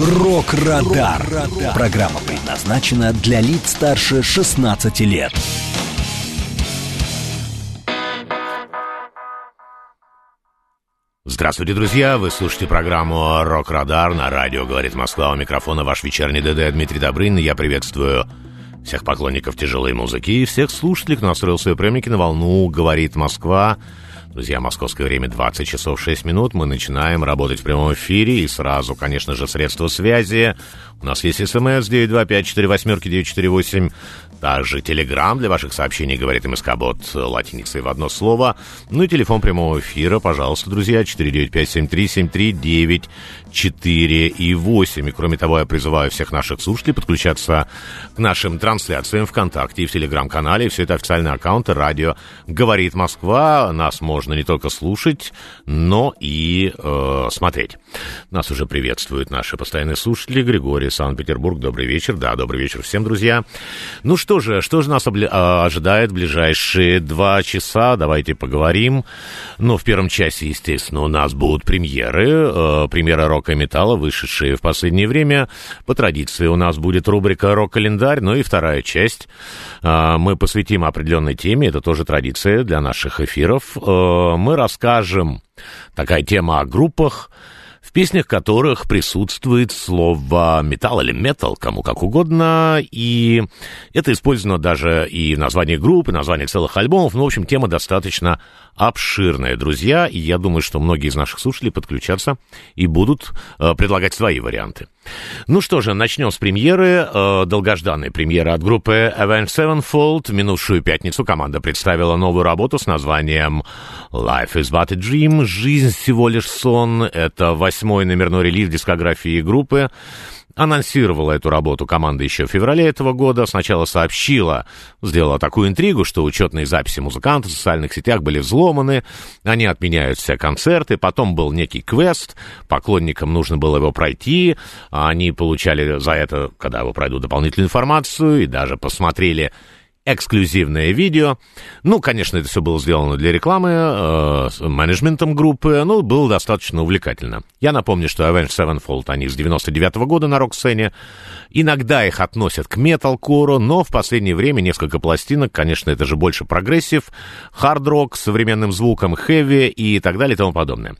«Рок-Радар». Программа предназначена для лиц старше 16 лет. Здравствуйте, друзья! Вы слушаете программу «Рок-Радар» на радио «Говорит Москва». У микрофона ваш вечерний ДД Дмитрий Добрын. Я приветствую всех поклонников тяжелой музыки и всех слушателей, кто настроил свои приемники на волну «Говорит Москва». Друзья, московское время 20 часов 6 минут. Мы начинаем работать в прямом эфире. И сразу, конечно же, средства связи. У нас есть смс 925-48-948. Также телеграм для ваших сообщений, говорит МСК-бот латиницей в одно слово. Ну и телефон прямого эфира, пожалуйста, друзья, 495-7373-9 4 и 8. И кроме того, я призываю всех наших слушателей подключаться к нашим трансляциям ВКонтакте и в Телеграм-канале. Все это официальные аккаунты радио «Говорит Москва». Нас можно не только слушать, но и э, смотреть. Нас уже приветствуют наши постоянные слушатели. Григорий, Санкт-Петербург. Добрый вечер. Да, добрый вечер всем, друзья. Ну что же, что же нас обли- а, ожидает в ближайшие два часа? Давайте поговорим. Ну, в первом часе, естественно, у нас будут премьеры. Э, премьера рок рока и металла, вышедшие в последнее время. По традиции у нас будет рубрика «Рок-календарь», ну и вторая часть. А, мы посвятим определенной теме, это тоже традиция для наших эфиров. А, мы расскажем, такая тема о группах, в песнях которых присутствует слово металл или метал, кому как угодно, и это использовано даже и в названии группы, названии целых альбомов, ну, в общем, тема достаточно обширная, друзья, и я думаю, что многие из наших слушателей подключатся и будут э, предлагать свои варианты. Ну что же, начнем с премьеры, э, долгожданной премьеры от группы Avenged Sevenfold. В минувшую пятницу команда представила новую работу с названием Life is but a Dream, жизнь всего лишь сон. Это восьмой номерной релиз дискографии группы анонсировала эту работу команда еще в феврале этого года. Сначала сообщила, сделала такую интригу, что учетные записи музыкантов в социальных сетях были взломаны, они отменяют все концерты. Потом был некий квест, поклонникам нужно было его пройти, а они получали за это, когда его пройдут, дополнительную информацию и даже посмотрели эксклюзивное видео. Ну, конечно, это все было сделано для рекламы, э, с менеджментом группы, но было достаточно увлекательно. Я напомню, что Avenged Sevenfold, они с 99 -го года на рок-сцене. Иногда их относят к металкору, но в последнее время несколько пластинок, конечно, это же больше progressive, хард-рок с современным звуком, heavy и так далее и тому подобное.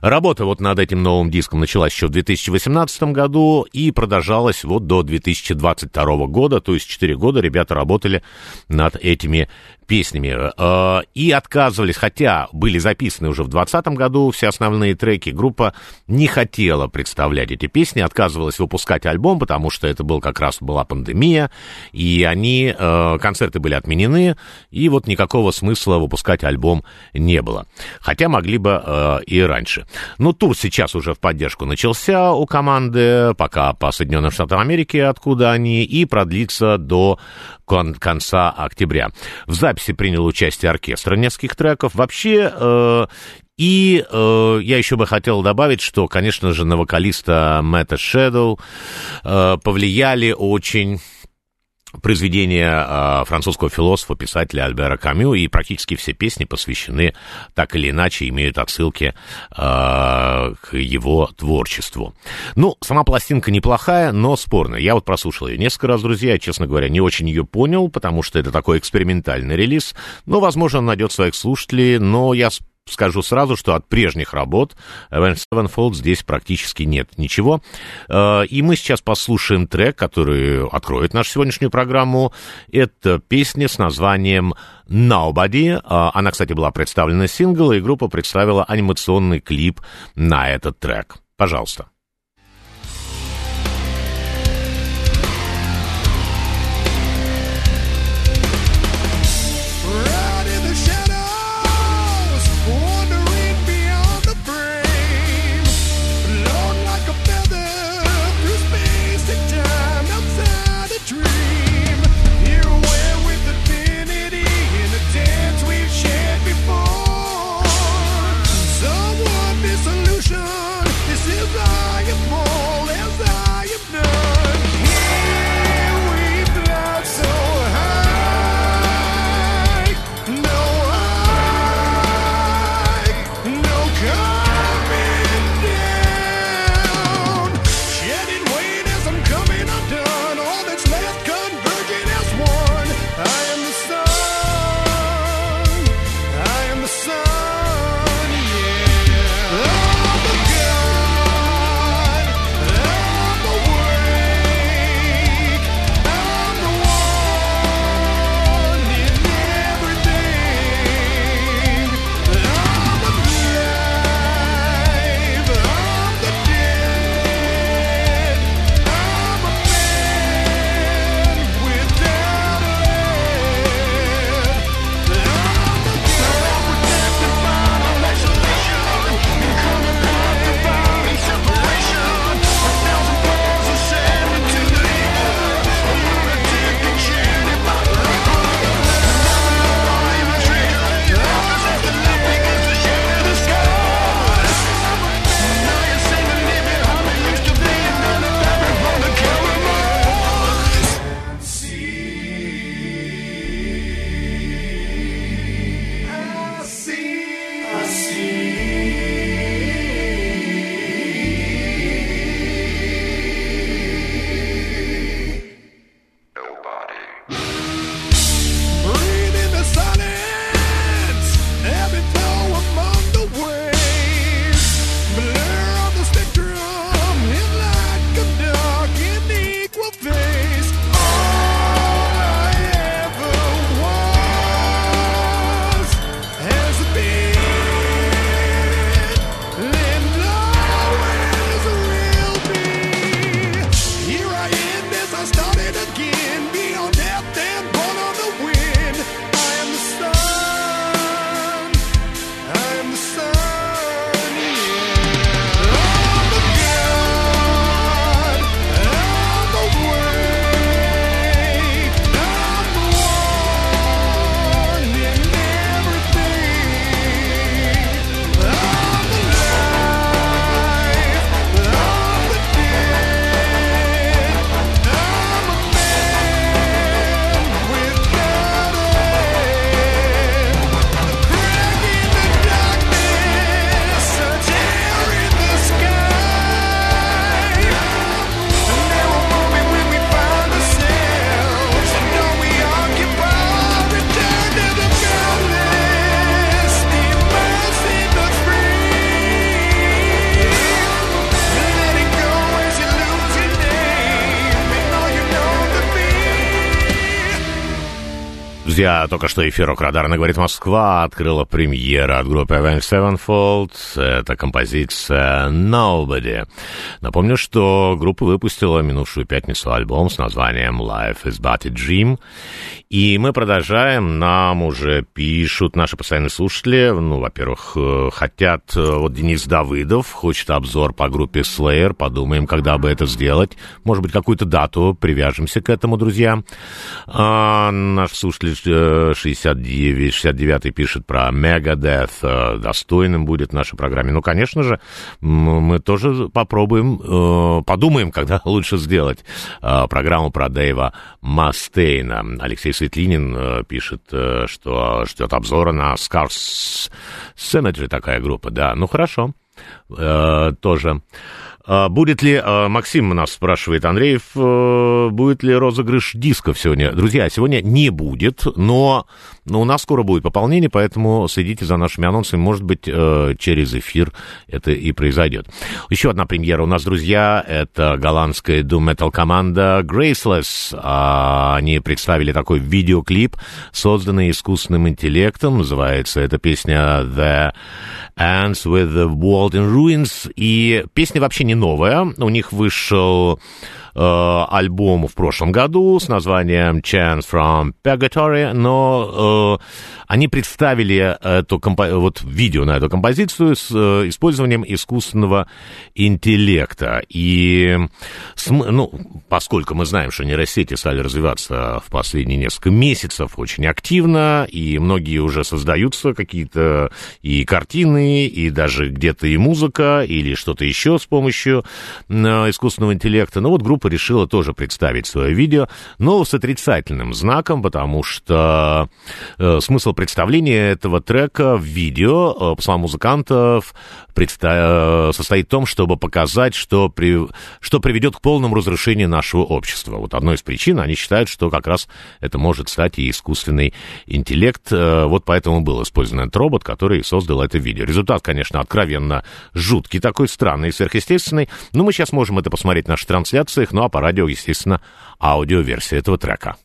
Работа вот над этим новым диском началась еще в 2018 году и продолжалась вот до 2022 года, то есть 4 года ребята работали над этими песнями. Э, и отказывались, хотя были записаны уже в 2020 году все основные треки, группа не хотела представлять эти песни, отказывалась выпускать альбом, потому что это был как раз была пандемия, и они, э, концерты были отменены, и вот никакого смысла выпускать альбом не было. Хотя могли бы э, и раньше. Но тур сейчас уже в поддержку начался у команды, пока по Соединенным Штатам Америки, откуда они, и продлится до кон- конца октября. В записи принял участие оркестр нескольких треков. Вообще, э, и э, я еще бы хотел добавить, что, конечно же, на вокалиста Мэтта Шэдоу э, повлияли очень произведения э, французского философа, писателя Альбера Камю, и практически все песни посвящены, так или иначе, имеют отсылки э, к его творчеству. Ну, сама пластинка неплохая, но спорная. Я вот прослушал ее несколько раз, друзья, честно говоря, не очень ее понял, потому что это такой экспериментальный релиз, но, возможно, он найдет своих слушателей, но я скажу сразу, что от прежних работ Avenged Sevenfold здесь практически нет ничего. Э, и мы сейчас послушаем трек, который откроет нашу сегодняшнюю программу. Это песня с названием Nobody. Э, она, кстати, была представлена сингл, и группа представила анимационный клип на этот трек. Пожалуйста. Друзья, только что эфир Радарна говорит Москва открыла премьера от группы Avenged Sevenfold. Это композиция Nobody. Напомню, что группа выпустила минувшую пятницу альбом с названием Life is but a Dream. И мы продолжаем. Нам уже пишут наши постоянные слушатели. Ну, во-первых, э, хотят... э, Вот Денис Давыдов хочет обзор по группе Slayer. Подумаем, когда бы это сделать. Может быть, какую-то дату привяжемся к этому, друзья. А, наш слушатель э, 69, 69 пишет про Megadeth. Достойным будет в нашей программе. Ну, конечно же, мы тоже попробуем, подумаем, когда лучше сделать программу про Дэйва Мастейна. Алексей Светлинин э, пишет, э, что ждет обзора на Scars Cemetery, такая группа. Да, ну хорошо. Э, тоже. А Будет ли, э, Максим нас спрашивает, Андреев, э, будет ли розыгрыш дисков сегодня? Друзья, сегодня не будет, но, но у нас скоро будет пополнение, поэтому следите за нашими анонсами. Может быть, э, через эфир это и произойдет. Еще одна премьера у нас, друзья, это голландская doom metal команда Graceless. А, Они представили такой видеоклип, созданный искусственным интеллектом. Называется эта песня The Ends with the World in Ruins. И песня вообще не новая. У них вышел альбом в прошлом году с названием Chance from Purgatory, но э, они представили эту компо- вот видео на эту композицию с э, использованием искусственного интеллекта. И см- ну, поскольку мы знаем, что нейросети стали развиваться в последние несколько месяцев очень активно, и многие уже создаются какие-то и картины, и даже где-то и музыка, или что-то еще с помощью э, искусственного интеллекта. Ну вот группа решила тоже представить свое видео, но с отрицательным знаком, потому что э, смысл представления этого трека в видео, э, словам музыкантов, предста- э, состоит в том, чтобы показать, что, при, что приведет к полному разрушению нашего общества. Вот одной из причин они считают, что как раз это может стать и искусственный интеллект. Э, Вот поэтому был использован этот робот, который создал это видео. Результат, конечно, откровенно жуткий, такой странный, сверхъестественный. Но мы сейчас можем это посмотреть в наших трансляциях, ну а по радио, естественно, аудиоверсия этого трека.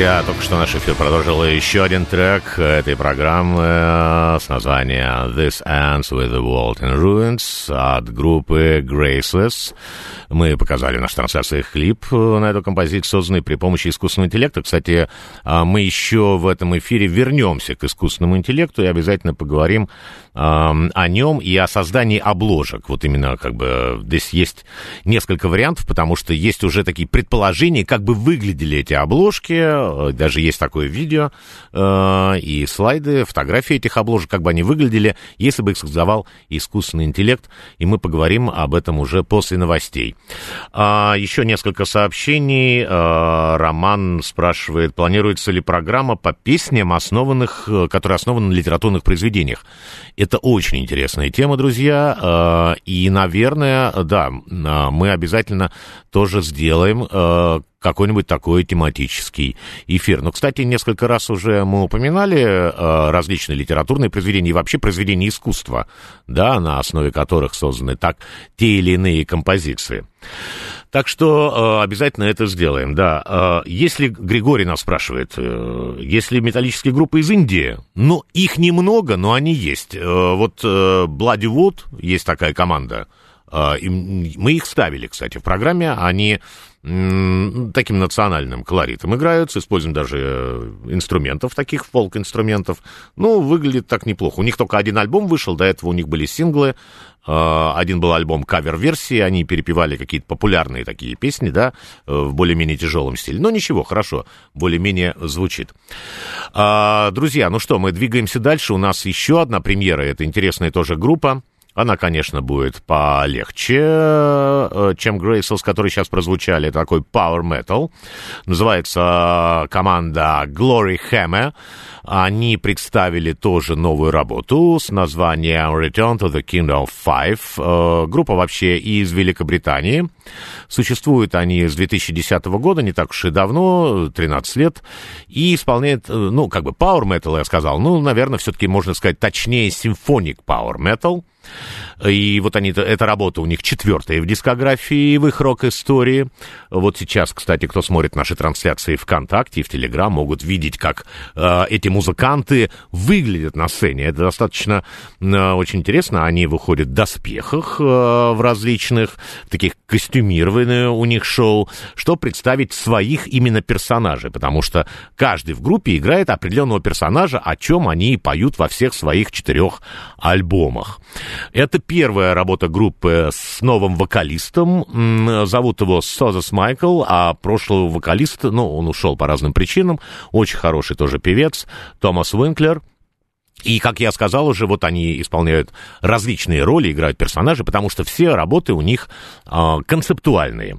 Друзья, только что наш эфир продолжил еще один трек этой программы э, с названием This Ends with the World in Ruins от группы Graceless. Мы показали нашей трансляции клип э, на эту композицию, созданный при помощи искусственного интеллекта. Кстати, а, мы еще в этом эфире вернемся к искусственному интеллекту и обязательно поговорим ам, о нем и о создании обложек. Вот именно как бы здесь есть несколько вариантов, потому что есть уже такие предположения, как бы выглядели эти обложки. Э, Даже есть такое видео э, и слайды, фотографии этих обложек, как бы они выглядели, если бы их создавал искусственный интеллект. И мы поговорим об этом уже после новостей. А, еще несколько сообщений. А, Роман спрашивает, планируется ли программа по песням, основанных, э, которые основаны на литературных произведениях. Это очень интересная тема, друзья. А, И, наверное, да, мы обязательно тоже сделаем какой-нибудь такой тематический эфир. Но, кстати, несколько раз уже мы упоминали э, различные литературные произведения и вообще произведения искусства, да, на основе которых созданы так те или иные композиции. Так что э, обязательно это сделаем, да. Э, если Григорий нас спрашивает, э, если металлические группы из Индии, ну, их немного, но они есть. Э, вот э, Bloody Wood, есть такая команда, э, и мы их ставили, кстати, в программе, они таким национальным колоритом играют, с использованием даже э, инструментов, таких фолк-инструментов. Ну, выглядит так неплохо. У них только один альбом вышел, до этого у них были синглы. Э, Один был альбом кавер-версии, они перепевали какие-то популярные такие песни, да, э, в более-менее тяжелом стиле. Но ничего, хорошо, более-менее звучит. А, Друзья, ну что, мы двигаемся дальше. У нас еще одна премьера, это интересная тоже группа. Она, конечно, будет полегче, э, чем Грейсels, которые сейчас прозвучали. Это такой Power Metal. Называется команда Glory Hammer. Они представили тоже новую работу с названием Return to the Kingdom of Five. Э, Группа вообще из Великобритании. Существуют они с 2010 года, не так уж и давно, 13 лет. И исполняет, ну, как бы Power Metal, я сказал. Ну, наверное, все-таки можно сказать точнее Symphonic Power Metal. И вот они, эта работа у них четвертая в дискографии, в их рок-истории. Вот сейчас, кстати, кто смотрит наши трансляции ВКонтакте и в Телеграм, могут видеть, как э, эти музыканты выглядят на сцене. Это достаточно э, очень интересно. Они выходят в доспехах э, в различных, таких костюмированных у них шоу, чтобы представить своих именно персонажей, потому что каждый в группе играет определенного персонажа, о чем они и поют во всех своих четырех альбомах. Это первая работа группы с новым вокалистом. Зовут его Созас Майкл, а прошлого вокалиста, ну, он ушел по разным причинам. Очень хороший тоже певец, Томас Уинклер. И, как я сказал уже, вот они исполняют различные роли, играют персонажи, потому что все работы у них а, концептуальные.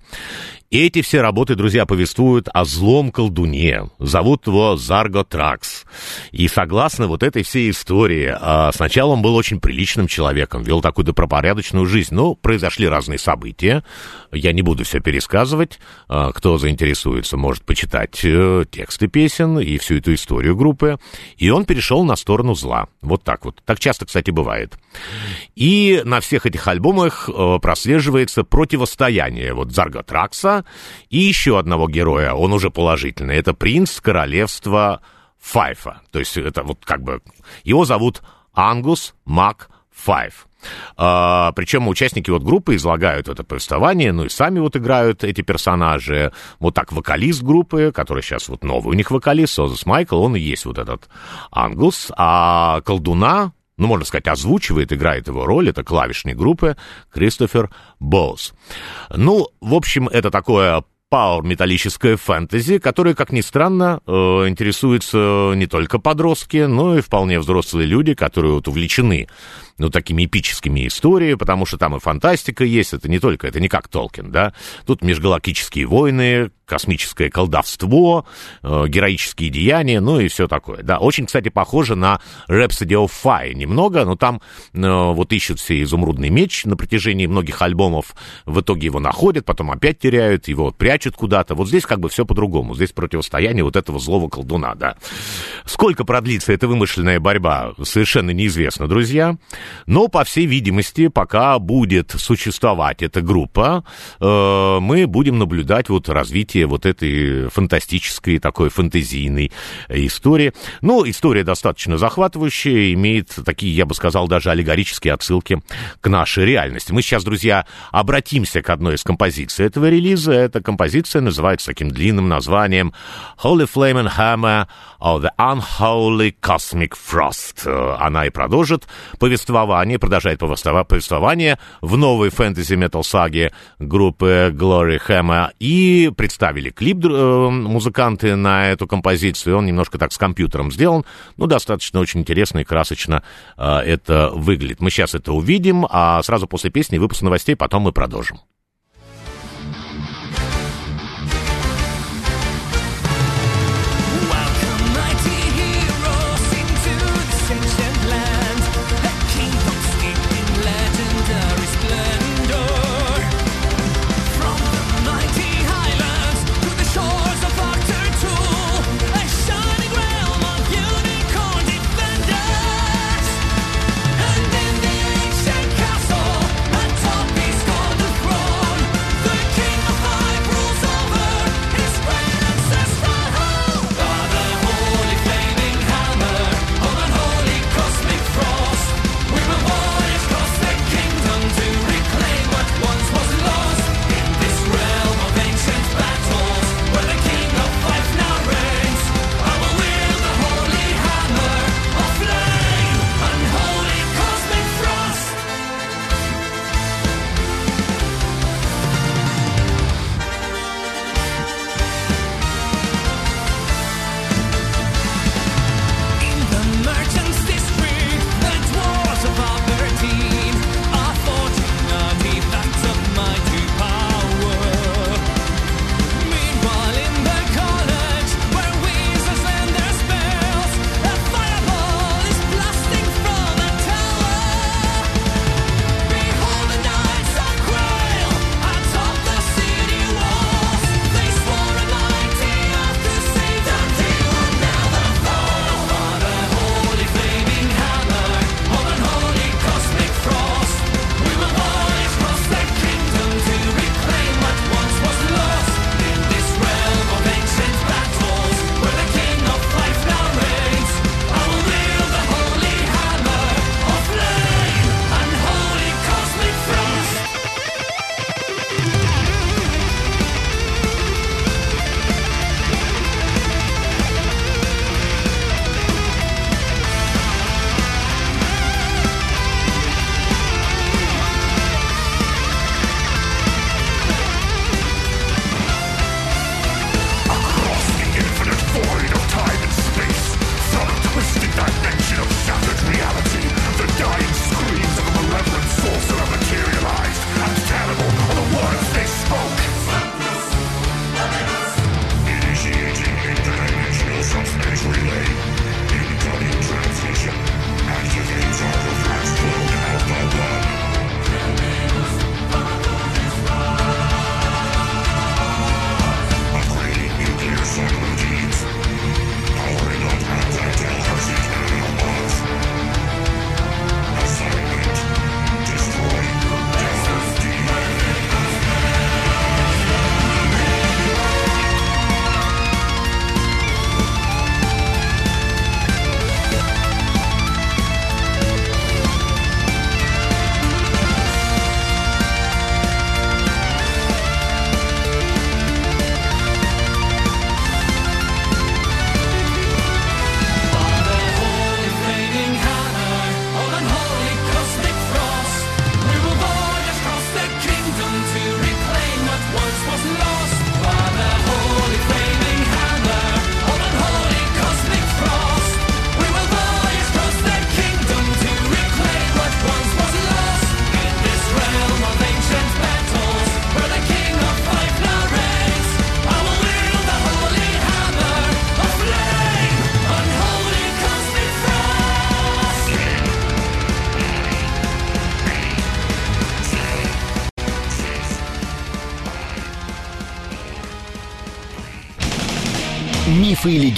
И эти все работы, друзья, повествуют о злом колдуне. Зовут его Зарго Тракс. И согласно вот этой всей истории, а, сначала он был очень приличным человеком, вел такую добропорядочную жизнь, но произошли разные события. Я не буду все пересказывать. А, Кто заинтересуется, может почитать э, тексты песен и всю эту историю группы. И он перешел на сторону зла. Вот так вот. Так часто, кстати, бывает. И на всех этих альбомах э, прослеживается противостояние вот Зарго Тракса и еще одного героя, он уже положительный. Это принц королевства Файфа. То есть это вот как бы... Его зовут Ангус Мак Файф. А, причем участники вот группы излагают это повествование, ну и сами вот играют эти персонажи. Вот так вокалист группы, который сейчас вот новый у них вокалист, Созас Майкл, он и есть вот этот Ангус. А колдуна, ну, можно сказать, озвучивает, играет его роль, это клавишник группы Кристофер Боус. Ну, в общем, это такое пауэр металлическое фэнтези, которое, как ни странно, э, интересуются не только подростки, но и вполне взрослые люди, которые вот увлечены ну, такими эпическими историями, потому что там и фантастика есть, это не только, это не как Толкин, да, тут межгалактические войны, космическое колдовство, э, героические деяния, ну и все такое, да. Очень, кстати, похоже на Rhapsody of Fire немного, но там э, вот ищут все изумрудный меч на протяжении многих альбомов, в итоге его находят, потом опять теряют, его прячут куда-то. Вот здесь как бы все по-другому, здесь противостояние вот этого злого колдуна, да. Сколько продлится эта вымышленная борьба, совершенно неизвестно, друзья. Но, по всей видимости, пока будет существовать эта группа, э, мы будем наблюдать вот развитие вот этой фантастической, такой фантазийной истории. Ну, история достаточно захватывающая, имеет такие, я бы сказал, даже аллегорические отсылки к нашей реальности. Мы сейчас, друзья, обратимся к одной из композиций этого релиза. Эта композиция называется таким длинным названием Holy Flame and Hammer of the Unholy Cosmic Frost. Она и продолжит повествование, продолжает повествова- повествование в новой фэнтези-метал саге группы Glory Hammer. И представили клип э, музыканты на эту композицию. Он немножко так с компьютером сделан, но достаточно очень интересно и красочно э, это выглядит. Мы сейчас это увидим, а сразу после песни выпуск новостей, потом мы продолжим.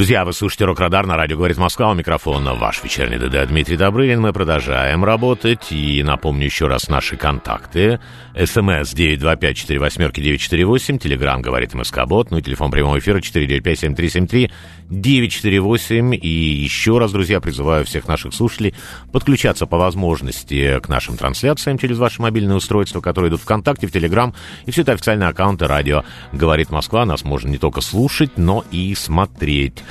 Друзья, вы слушаете «Рок-Радар» на радио «Говорит Москва». У микрофона ваш вечерний ДД Дмитрий Добрынин. Мы продолжаем работать. И напомню еще раз наши контакты. СМС 925-48-948. Телеграмм «Говорит МСК-бот». Ну и телефон прямого эфира 495-7373-948. И еще раз, друзья, призываю всех наших слушателей подключаться по возможности к нашим трансляциям через ваши мобильные устройства, которые идут ВКонтакте, в Телеграм. И все это официальные аккаунты радио «Говорит Москва». Нас можно не только слушать, но и смотреть.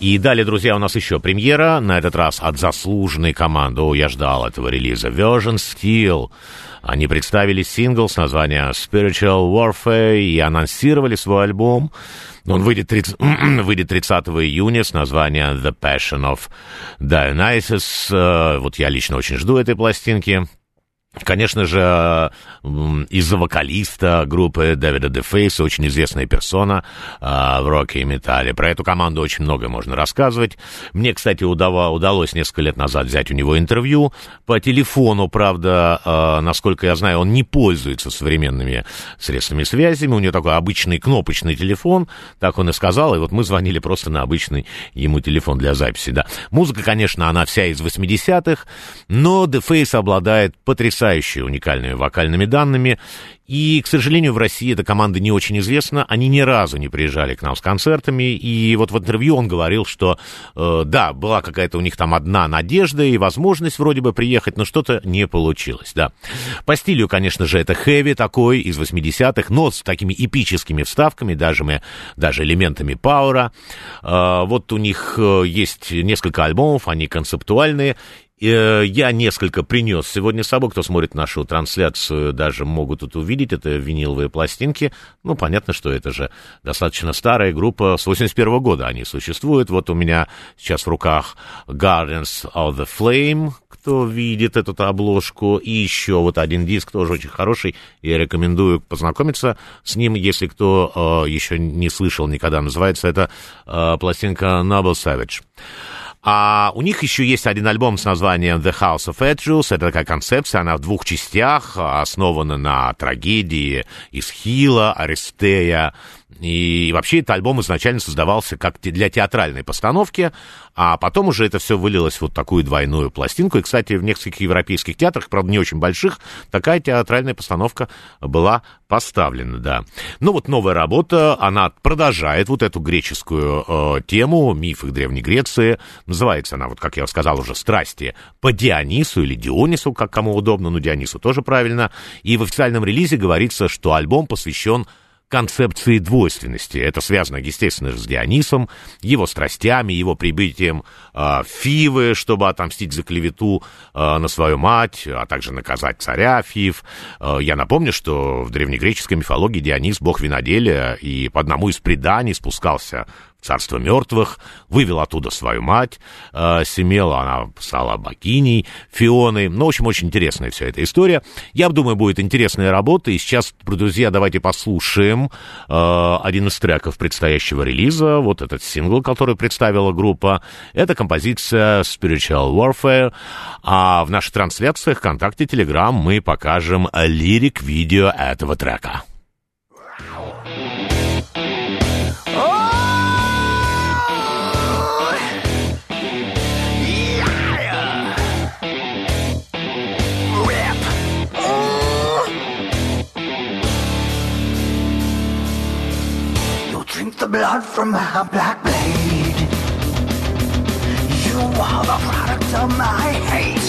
И далее, друзья, у нас еще премьера, на этот раз от заслуженной команды. О, я ждал этого релиза. Version Steel. Они представили сингл с названием Spiritual Warfare и анонсировали свой альбом. Он выйдет 30, выйдет 30 июня с названием The Passion of Dionysus. Э, Вот я лично очень жду этой пластинки. Конечно же, из-за вокалиста группы Дэвида Дефейса, очень известная персона а, в роке и металле. Про эту команду очень много можно рассказывать. Мне, кстати, удава- удалось несколько лет назад взять у него интервью по телефону, правда, а, насколько я знаю, он не пользуется современными средствами связями. У него такой обычный кнопочный телефон, так он и сказал, и вот мы звонили просто на обычный ему телефон для записи, да. Музыка, конечно, она вся из 80-х, но Дефейс обладает потрясающей уникальными вокальными данными, и, к сожалению, в России эта команда не очень известна. Они ни разу не приезжали к нам с концертами. И вот в интервью он говорил, что э, да, была какая-то у них там одна надежда и возможность вроде бы приехать, но что-то не получилось, да. По стилю, конечно же, это хэви такой из 80-х, но с такими эпическими вставками, даже, мы, даже элементами пауэра. Э, вот у них э, есть несколько альбомов, они концептуальные. Э, Я несколько принес сегодня с собой. Кто смотрит нашу трансляцию, даже могут тут увидеть. Это виниловые пластинки. Ну, понятно, что это же достаточно старая группа. С 81 года они существуют. Вот у меня сейчас в руках Gardens of the Flame, кто видит эту обложку. И еще вот один диск, тоже очень хороший. Я рекомендую познакомиться с ним, если кто э, еще не слышал никогда. Называется это э, пластинка Noble Savage. А у них еще есть один альбом с названием The House of Edges. Это такая концепция, она в двух частях, основана на трагедии Исхила, Аристея. И вообще этот альбом изначально создавался как для театральной постановки, а потом уже это все вылилось в вот такую двойную пластинку. И, кстати, в нескольких европейских театрах, правда, не очень больших, такая театральная постановка была поставлена, да. Ну вот новая работа, она продолжает вот эту греческую э, тему, мифы Древней Греции. Называется она, вот как я сказал уже, «Страсти по Дионису» или Дионису, как кому удобно, но Дионису тоже правильно. И в официальном релизе говорится, что альбом посвящен концепции двойственности. Это связано, естественно, с Дионисом, его страстями, его прибытием э, Фивы, чтобы отомстить за клевету э, на свою мать, а также наказать царя Фив. Э, я напомню, что в древнегреческой мифологии Дионис, бог виноделия, и по одному из преданий спускался царство мертвых, вывел оттуда свою мать, э, Семела, она стала богиней, Фионой. Ну, в общем, очень интересная вся эта история. Я думаю, будет интересная работа, и сейчас, друзья, давайте послушаем э, один из треков предстоящего релиза, вот этот сингл, который представила группа. Это композиция Spiritual Warfare, а в наших трансляциях ВКонтакте, Телеграм мы покажем лирик-видео этого трека. The blood from my black blade. You are the product of my hate.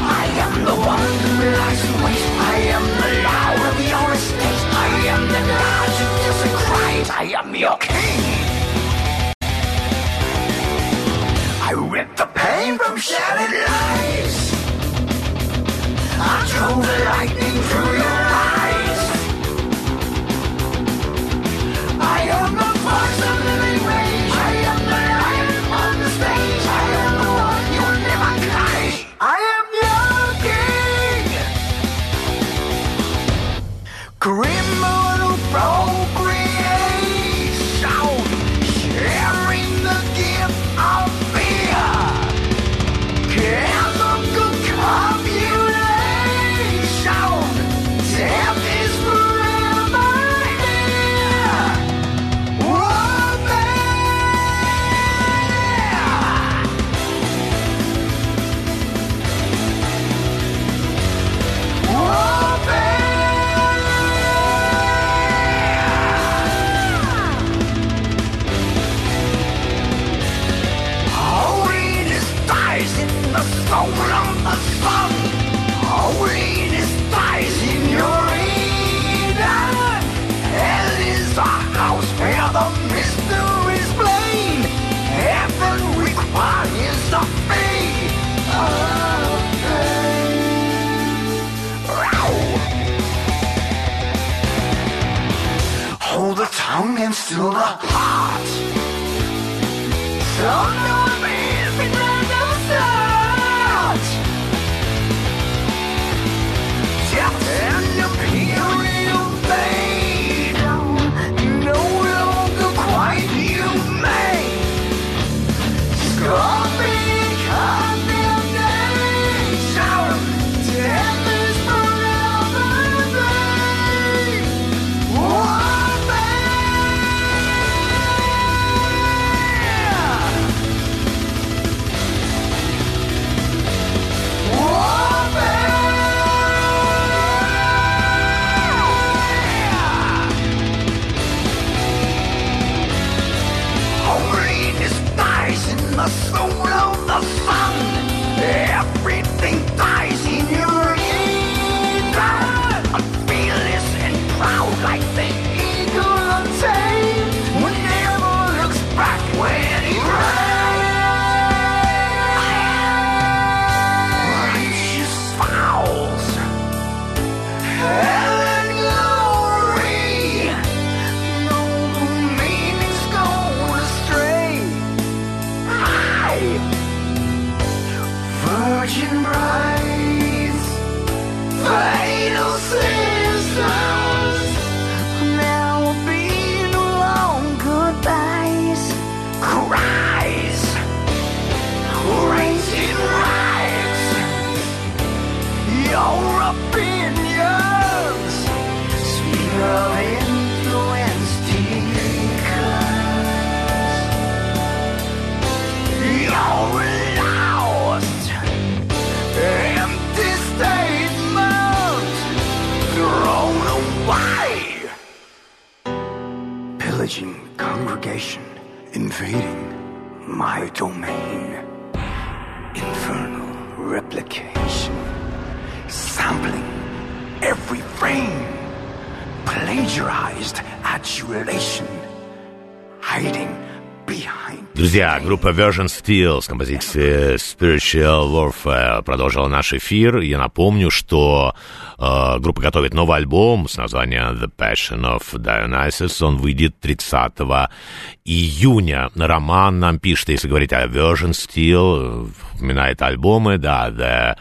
I am the one who lies in wait. I am the lord of your estate. I am the god you desecrate. I am your king. I rip the pain from shattered lies. I drove the lightning through your marks of living. Invading my domain. Infernal replication, sampling every frame. Plagiarized adulation, hiding. Друзья, группа Version Steel с композицией Spiritual Warfare продолжила наш эфир. Я напомню, что э, группа готовит новый альбом с названием The Passion of Dionysus. Он выйдет 30 июня. Роман нам пишет, если говорить о Version Steel, упоминает альбомы, да, The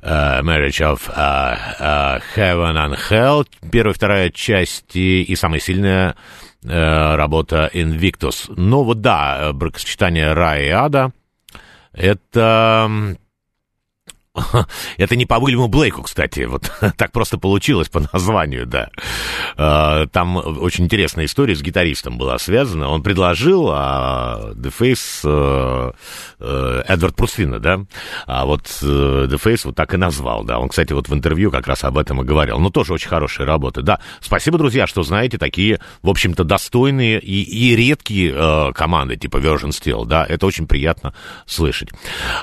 э, Marriage of э, э, Heaven and Hell, первая и вторая части, и самая сильная работа Invictus. Ну вот да, э, бракосочетание рая и ада, это... Это не по Уильяму Блейку, кстати, вот так просто получилось по названию, да. Э, Там очень интересная история с гитаристом была связана. Он предложил, а The Face, э, э, Эдвард Прусвина, да, а вот э, The Face вот так и назвал, да. Он, кстати, вот в интервью как раз об этом и говорил. Ну, тоже очень хорошая работа, да. Спасибо, друзья, что знаете такие, в общем-то, достойные и, и редкие команды, типа Version Steel, да. Это очень приятно слышать.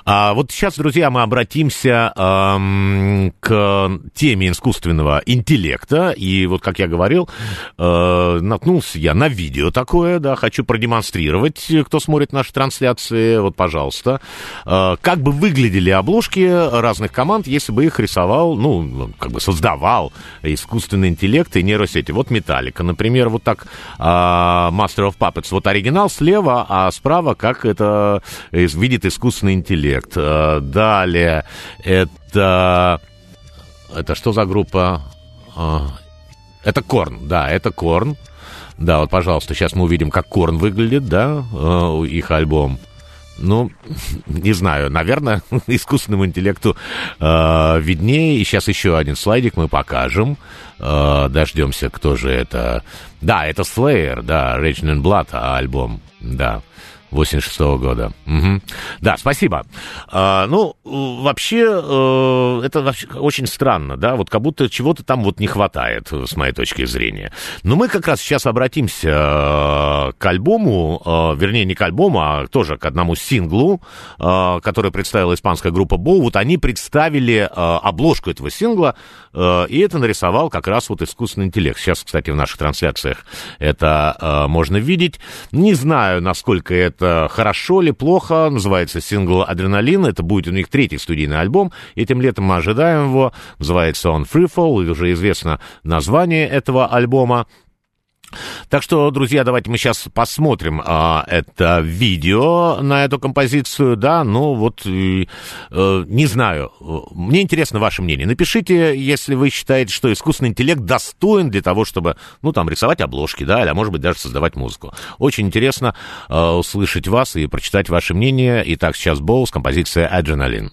А вот сейчас, друзья, мы обратимся эм, к теме искусственного интеллекта. И вот, как я говорил, э, наткнулся я на видео такое, да, хочу продемонстрировать, кто смотрит наши трансляции, вот, пожалуйста. Э, как бы выглядели обложки разных команд, если бы их рисовал, ну, как бы создавал искусственный интеллект и нейросети. Вот Металлика, например, вот так э, Master of Puppets. Вот оригинал слева, а справа как это видит искусственный интеллект. Э, Далее это... Это что за группа? А, Это Корн, да, это Корн. Да, вот, пожалуйста, сейчас мы увидим, как Корн выглядит, да, э, их альбом. Ну, не знаю, наверное, искусственному интеллекту э, виднее. И сейчас еще один слайдик мы покажем. Э, дождемся, кто же это. Да, это Slayer, да, Raging in Blood а, альбом, да. 86 года. Мгм. Да, спасибо. А, ну, вообще, э, это вообще очень странно, да, вот как будто чего-то там вот не хватает, э, с моей точки зрения. Но мы как раз сейчас обратимся э, к альбому, вернее, не к альбому, а тоже к одному синглу, который представила испанская группа Боу. Вот они представили обложку этого сингла, и это нарисовал как раз вот искусственный интеллект. Сейчас, кстати, в наших трансляциях это можно видеть. Не знаю, насколько это хорошо или плохо. Называется сингл «Адреналин». Это будет у них третий студийный альбом. Этим летом мы ожидаем его. Называется он «Freefall». Уже известно название этого альбома. Так что, друзья, давайте мы сейчас посмотрим а, это видео на эту композицию, да, ну вот, и, э, не знаю, мне интересно ваше мнение. Напишите, если вы считаете, что искусственный интеллект достоин для того, чтобы, ну, там, рисовать обложки, да, или, а может быть, даже создавать музыку. Очень интересно э, услышать вас и прочитать ваше мнение. Итак, сейчас Боус, композиция «Адреналин».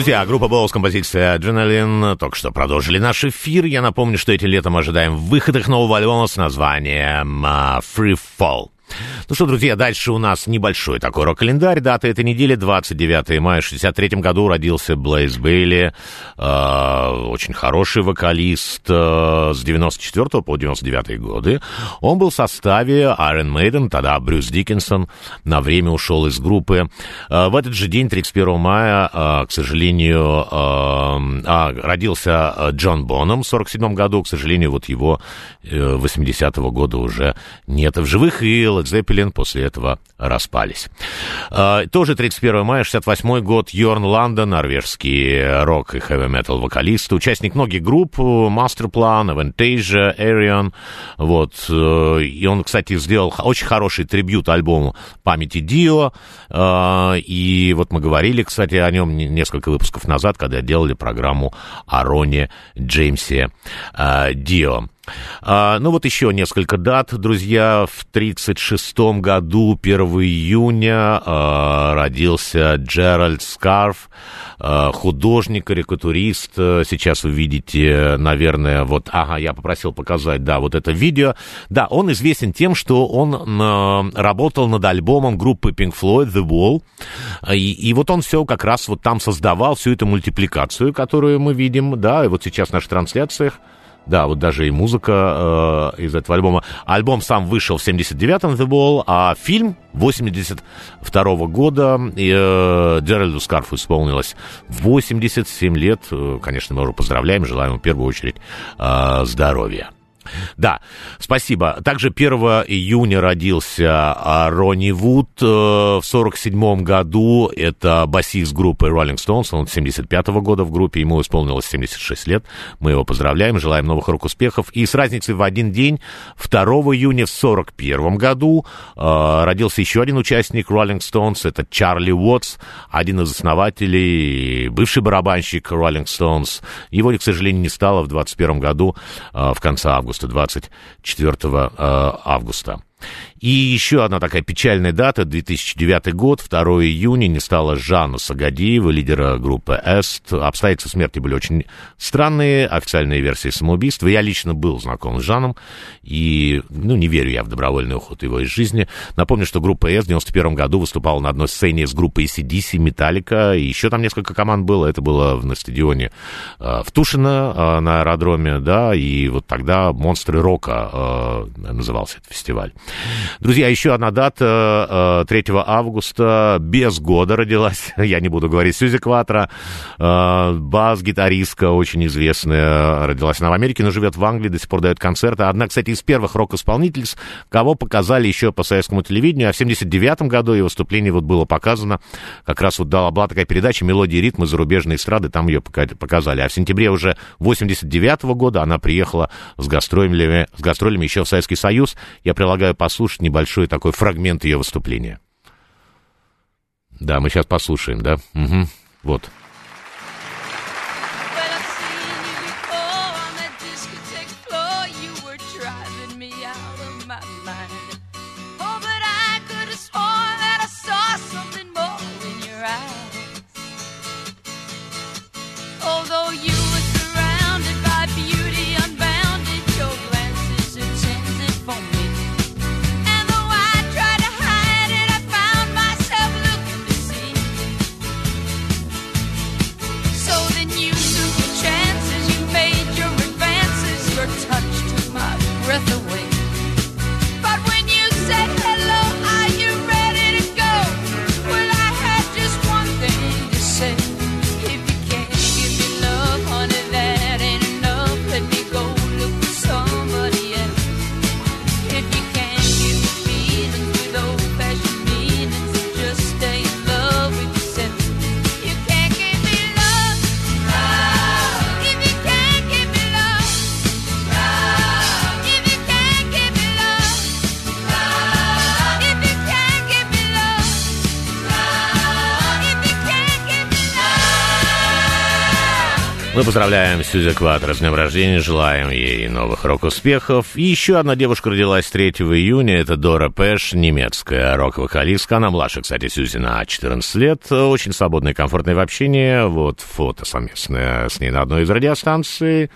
Друзья, группа Боус, композиция «Адреналин» только что продолжили наш эфир. Я напомню, что этим летом ожидаем выход их нового альбома с названием а, «Free Fall». Ну что, друзья, дальше у нас небольшой такой рок-календарь. Дата этой недели 29 мая. В 63 году родился Блейз Бейли. э, очень хороший вокалист э, с 94 по 99 годы. Он был в составе Iron Maiden, тогда Брюс Диккенсон на время ушел из группы. Э, в этот же день, 31 мая, э, к сожалению, э, а, родился э, Джон Боном в 47 году. К сожалению, вот его э, 80-го года уже нет в живых. И Led Zeppelin Зеппелин после этого распались. А, тоже 31 мая, 68 год, Йорн Ланда, норвежский рок и хэви-метал вокалист, участник многих групп, Masterplan, Avantasia, Arion, вот, э, и он, кстати, сделал очень хороший трибют альбому «Памяти Дио», а, и вот мы говорили, кстати, о нем не- несколько выпусков назад, когда делали программу о Роне Джеймсе а, Дио. А, ну вот еще несколько дат, друзья. В 1936 году, 1 июня, а, родился Джеральд Скарф, а, художник, карикатурист. Сейчас вы видите, наверное, вот, ага, я попросил показать, да, вот это видео. Да, он известен тем, что он м, работал над альбомом группы Pink Floyd The Wall. И, и вот он все как раз вот там создавал всю эту мультипликацию, которую мы видим, да, и вот сейчас в наших трансляциях. Да, вот даже и музыка э, из этого альбома. Альбом сам вышел в 79-м The Wall, а фильм 82 года. И, э, Джеральду Скарфу исполнилось 87 лет. Э, Конечно, мы уже поздравляем, желаем ему в первую очередь э, здоровья. Да, спасибо. Также 1 июня родился а, Ронни Вуд э, в 47 году. Это басист группы Rolling Stones. Он 75 года в группе. Ему исполнилось 76 лет. Мы его поздравляем, желаем новых рук-успехов. И с разницей в один день, 2 июня в 41 году, э, родился еще один участник Rolling Stones. Это Чарли Уотс, один из основателей, бывший барабанщик Rolling Stones. Его, к сожалению, не стало в 21 году, э, в конце августа, 24 э, августа. И еще одна такая печальная дата, 2009 год, 2 июня, не стало Жанна Сагадиева, лидера группы «Эст». Обстоятельства смерти были очень странные, официальные версии самоубийства. Я лично был знаком с Жаном, и, ну, не верю я в добровольный уход его из жизни. Напомню, что группа «Эст» в 91 году выступала на одной сцене с группой ACDC, Металлика, и еще там несколько команд было. Это было на стадионе э, в Тушино, э, на аэродроме, да, и вот тогда «Монстры рока» э, назывался этот фестиваль. Друзья, еще одна дата, э, 3 августа, без года родилась, я не буду говорить, Сьюзи Кватра, э, бас-гитаристка, очень известная, родилась она в Америке, но живет в Англии, до сих пор дает концерты. Одна, кстати, из первых рок-исполнительниц, кого показали еще по советскому телевидению, а в 79 году ее выступление вот было показано, как раз вот дала, была такая передача «Мелодии и ритмы зарубежной эстрады», там ее пока- показали. А в сентябре уже 89 года она приехала с гастролями, с гастролями еще в Советский Союз. Я предлагаю послушать небольшой такой фрагмент ее выступления. Да, мы сейчас послушаем, да? Мгм. Вот. Мы поздравляем Сьюзи Кватро с днем рождения, желаем ей новых рок-успехов. И еще одна девушка родилась 3 июня, это Дора Пэш, немецкая рок-вокалистка. Она младше, кстати, Сьюзи на 14 лет, очень свободная и комфортная в общении. Вот фото совместное с ней на одной из радиостанций,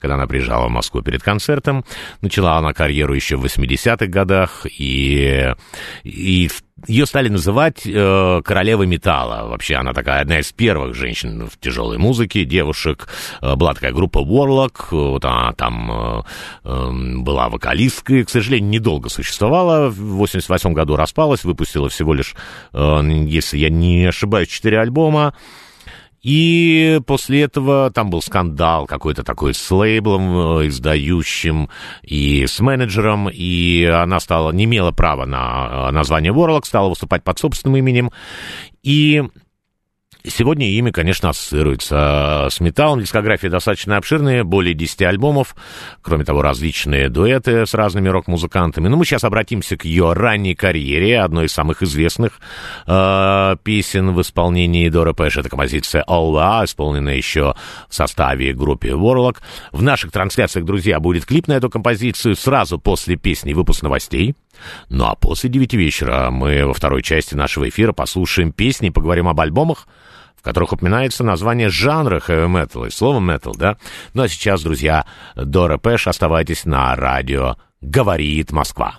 когда она приезжала в Москву перед концертом. Начала она карьеру еще в 80-х годах, и, и ее стали называть э, королевой металла. Вообще она такая одна из первых женщин в тяжелой музыке, девушек. Э, была такая группа Warlock, вот она там э, э, была вокалисткой. К сожалению, недолго существовала. В 88 году распалась, выпустила всего лишь, э, если я не ошибаюсь, четыре альбома. И после этого там был скандал какой-то такой с лейблом, э, издающим и с менеджером, и она стала, не имела права на э, название Warlock, стала выступать под собственным именем. И Сегодня имя, конечно, ассоциируется с металлом. Дискография достаточно обширная, более 10 альбомов. Кроме того, различные дуэты с разными рок-музыкантами. Но мы сейчас обратимся к ее ранней карьере, одной из самых известных э, песен в исполнении Дора Пэш. Это композиция Are, исполненная еще в составе группы Warlock. В наших трансляциях, друзья, будет клип на эту композицию сразу после песни выпуск новостей. Ну а после девяти вечера мы во второй части нашего эфира послушаем песни и поговорим об альбомах, в которых упоминается название жанра metal и слово metal, да? Ну а сейчас, друзья, Дора Пэш, оставайтесь на радио «Говорит Москва».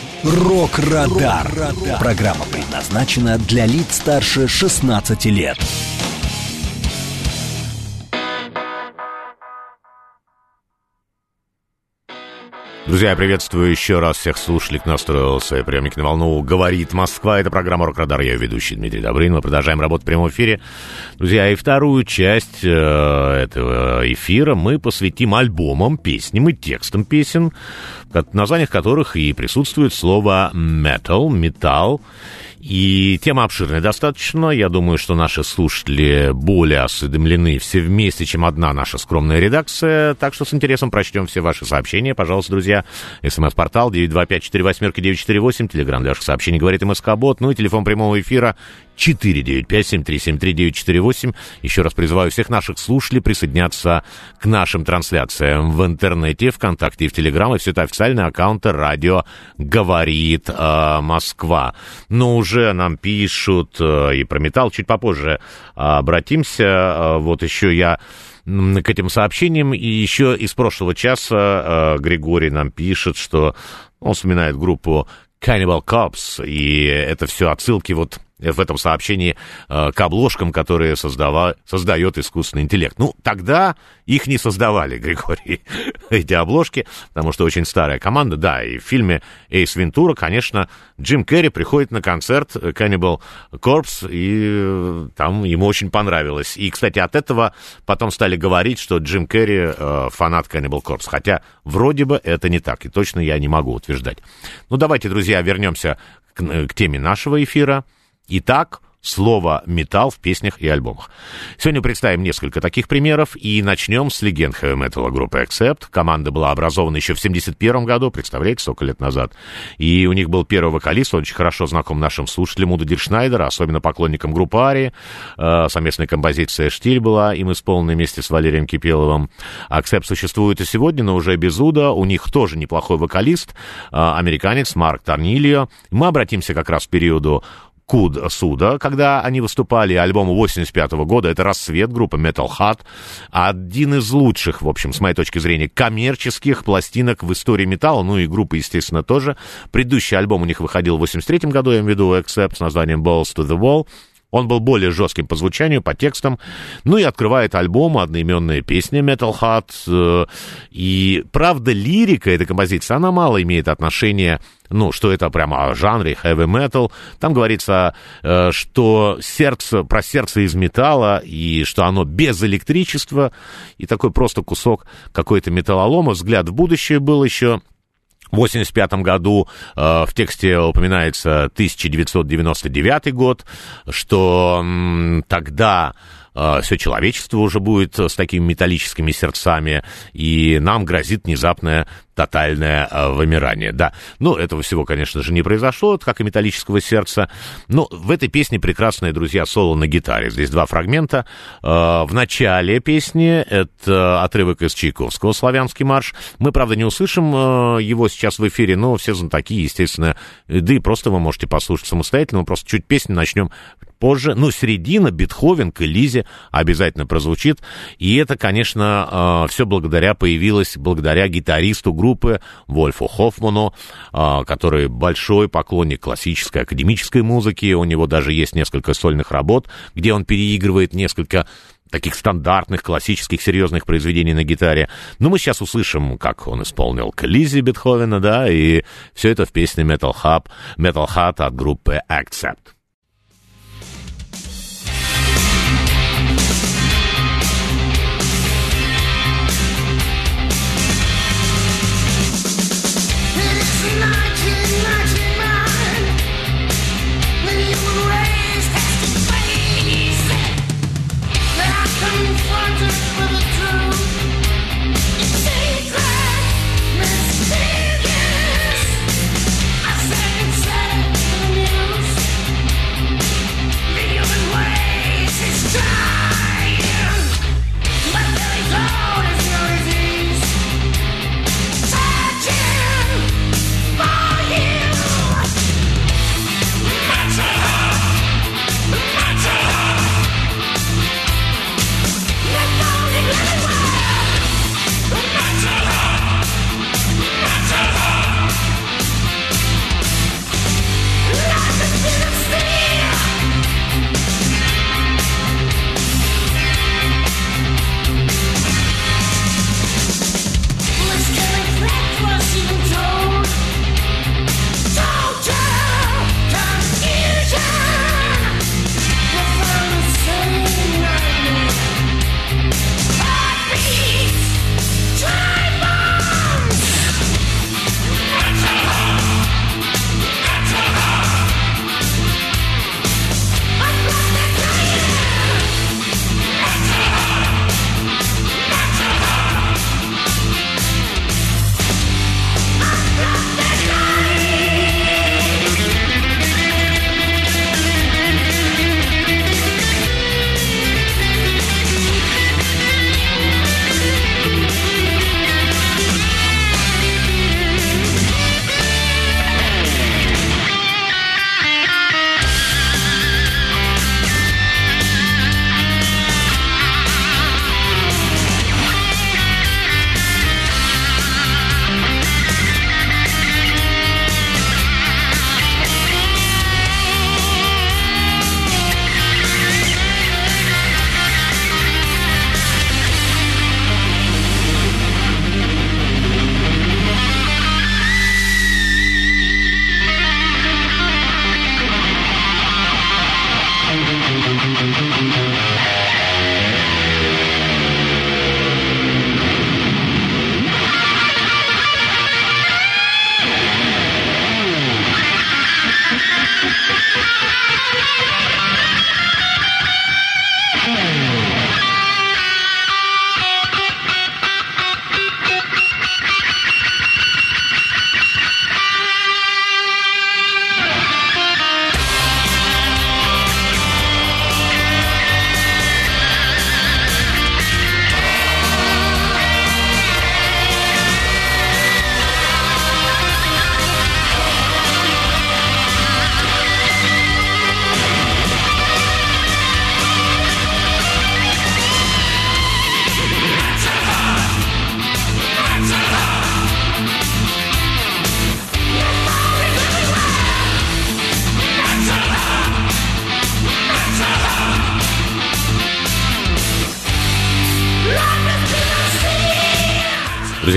«Рок-Радар». Программа предназначена для лиц старше 16 лет. Друзья, я приветствую еще раз всех слушателей, кто настроился. Приемник на волну «Говорит Москва». Это программа «Рок-Радар». Я ведущий Дмитрий Добрын. Мы продолжаем работу в прямом эфире. Друзья, и вторую часть э, этого эфира мы посвятим альбомам, песням и текстам песен, в названиях которых и присутствует слово «metal», «металл». И тема обширная достаточно. Я думаю, что наши слушатели более осведомлены все вместе, чем одна наша скромная редакция. Так что с интересом прочтем все ваши сообщения. Пожалуйста, друзья. СМС-портал 925-48-948. Телеграмм для ваших сообщений говорит МСК-бот. Ну и телефон прямого эфира 495-7373-948. Еще раз призываю всех наших слушателей присоединяться к нашим трансляциям в интернете, ВКонтакте и в Телеграм. И все это официальные аккаунты «Радио говорит э, Москва». Но уже нам пишут э, и про металл. Чуть попозже обратимся. Э, вот еще я к этим сообщениям. И еще из прошлого часа э, Григорий нам пишет, что он вспоминает группу Cannibal Corpse, и это все отсылки вот в этом сообщении э, к обложкам, которые создава, создает искусственный интеллект. Ну, тогда их не создавали, Григорий, эти обложки, потому что очень старая команда. Да, и в фильме «Эйс Вентура», конечно, Джим Керри приходит на концерт Cannibal Corpse, и э, там ему очень понравилось. И, кстати, от этого потом стали говорить, что Джим Керри э, фанат Cannibal Corpse, хотя вроде бы это не так, и точно я не могу утверждать. Ну, давайте, друзья, вернемся к, к теме нашего эфира. Итак, слово «металл» в песнях и альбомах. Сегодня представим несколько таких примеров и начнем с легенд хэви металла группы Accept. Команда была образована еще в 71 году, представляете, сколько лет назад. И у них был первый вокалист, он очень хорошо знаком нашим слушателям, Уда Диршнайдера, особенно поклонникам группы Ари. Э, совместная композиция «Штиль» была им исполнена вместе с Валерием Кипеловым. Accept существует и сегодня, но уже без Уда. У них тоже неплохой вокалист, э, американец Марк Торнильо. Мы обратимся как раз к периоду Куд Суда, когда они выступали, альбом 85 -го года, это рассвет группы Metal Heart, один из лучших, в общем, с моей точки зрения, коммерческих пластинок в истории металла, ну и группы, естественно, тоже. Предыдущий альбом у них выходил в 83 году, я имею в виду Accept, с названием Balls to the Wall. Он был более жестким по звучанию, по текстам. Ну и открывает альбом одноименная песня Metal Heart. И, правда, лирика этой композиции, она мало имеет отношения ну, что это прямо о жанре heavy metal. Там говорится, э, что сердце, про сердце из металла, и что оно без электричества, и такой просто кусок какой-то металлолома. Взгляд в будущее был еще. В 1985 году э, в тексте упоминается 1999 год, что м, тогда все человечество уже будет с такими металлическими сердцами, и нам грозит внезапное тотальное э, вымирание. Да, ну, этого всего, конечно же, не произошло, как и металлического сердца. Но в этой песне прекрасные, друзья, соло на гитаре. Здесь два фрагмента. Э, в начале песни это отрывок из Чайковского «Славянский марш». Мы, правда, не услышим э, его сейчас в эфире, но все знатоки, естественно, да и просто вы можете послушать самостоятельно. Мы просто чуть песню начнем позже. Ну, середина, Бетховен к Элизе обязательно прозвучит. И это, конечно, все благодаря появилось, благодаря гитаристу группы Вольфу Хоффману, который большой поклонник классической академической музыки. У него даже есть несколько сольных работ, где он переигрывает несколько таких стандартных, классических, серьезных произведений на гитаре. Но мы сейчас услышим, как он исполнил к Лизе Бетховена, да, и все это в песне Metal Hub, Metal Hat от группы Accept.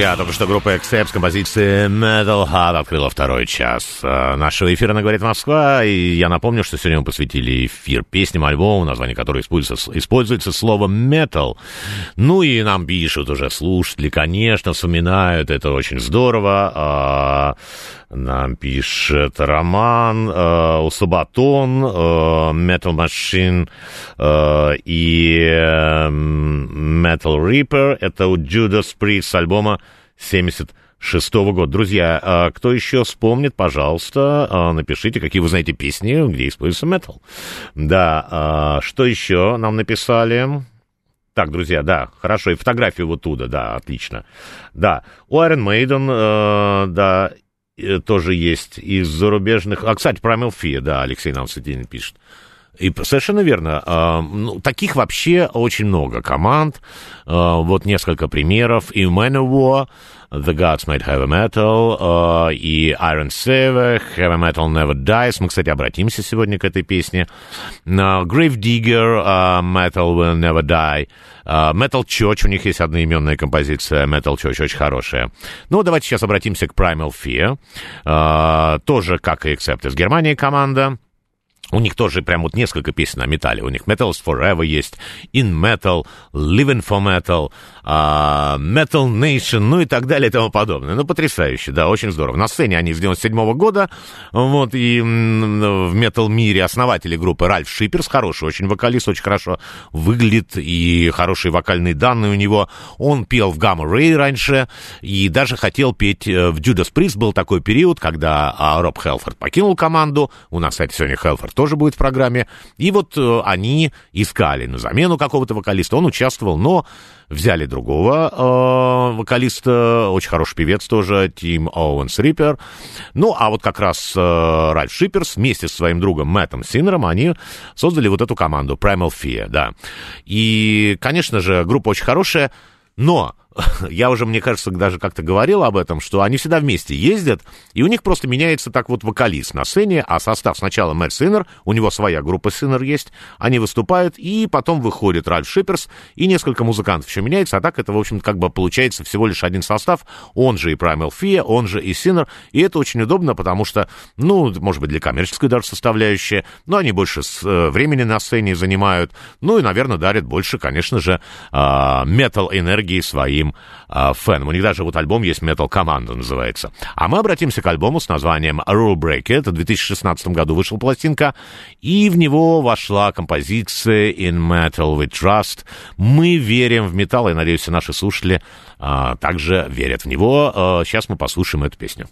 Друзья, только что группа Accept с композицией Metal Heart открыла второй час э, нашего эфира на «Говорит Москва». И я напомню, что сегодня мы посвятили эфир песням, альбому, название которой используется, используется слово metal. Ну и нам пишут уже слушатели, конечно, вспоминают, это очень здорово. Нам пишет Роман, э, у Сабатон, э, Metal Machine э, и э, Metal Reaper. Это у Judas Priest с альбома 76 года. Друзья, э, кто еще вспомнит, пожалуйста, э, напишите, какие вы знаете песни, где используется метал. Да, э, что еще нам написали? Так, друзья, да, хорошо, и фотографию вот туда, да, отлично. Да, у Iron Maiden, э, да, тоже есть из зарубежных... А, кстати, про Мелфия, да, Алексей нам Светинин пишет. И совершенно верно. э, ну, таких вообще очень много команд. Э, вот несколько примеров. И Manowar, The Gods Made Heavy Metal, э, и Iron Saver, Heavy Metal Never Dies. Мы, кстати, обратимся сегодня к этой песне. Grave Digger, Metal Will Never Die. Metal Church, у них есть одноименная композиция Metal Church, очень хорошая. Ну, давайте сейчас обратимся к Primal Fear. Тоже, как и Accept из Германии команда. У них тоже прям вот несколько песен о металле. У них Metals Forever есть, In Metal, Living for Metal, а, Metal Nation, ну и так далее и тому подобное. Ну, потрясающе, да, очень здорово. На сцене они с 97 -го года, вот, и в метал-мире основатели группы Ральф Шиперс, хороший очень вокалист, очень хорошо выглядит, и хорошие вокальные данные у него. Он пел в Gamma Ray раньше, и даже хотел петь э, в Judas Priest. Был такой период, когда а, Роб Хелфорд покинул команду. У нас, кстати, сегодня Хелфорд тоже будет в программе. И вот э, они искали на замену какого-то вокалиста. Он участвовал, но взяли другого э, вокалиста, очень хороший певец тоже, Тим Оуэнс Риппер. Ну, а вот как раз э, Ральф Шиперс вместе со своим другом Мэттом Синнером, они создали вот эту команду Primal Fear, да. И, конечно же, группа очень хорошая, но я уже, мне кажется, даже как-то говорил об этом, что они всегда вместе ездят, и у них просто меняется так вот вокалист на сцене, а состав сначала Мэтт Синнер, у него своя группа Синнер есть, они выступают, и потом выходит Ральф Шиперс, и несколько музыкантов еще меняется, а так это, в общем, как бы получается всего лишь один состав, он же и Primal Fear, он же и Синнер, и это очень удобно, потому что, ну, может быть, для коммерческой даже составляющей, но они больше э, времени на сцене занимают, ну и, наверное, дарят больше, конечно же, метал-энергии своим а, фэнам. У них даже вот альбом есть Metal Commando называется. А мы обратимся к альбому с названием Rule Breaker. Это в 2016 году вышла пластинка, и в него вошла композиция In Metal We Trust. Мы верим в металл, и, надеюсь, наши слушатели а, также верят в него. А, сейчас мы послушаем эту песню.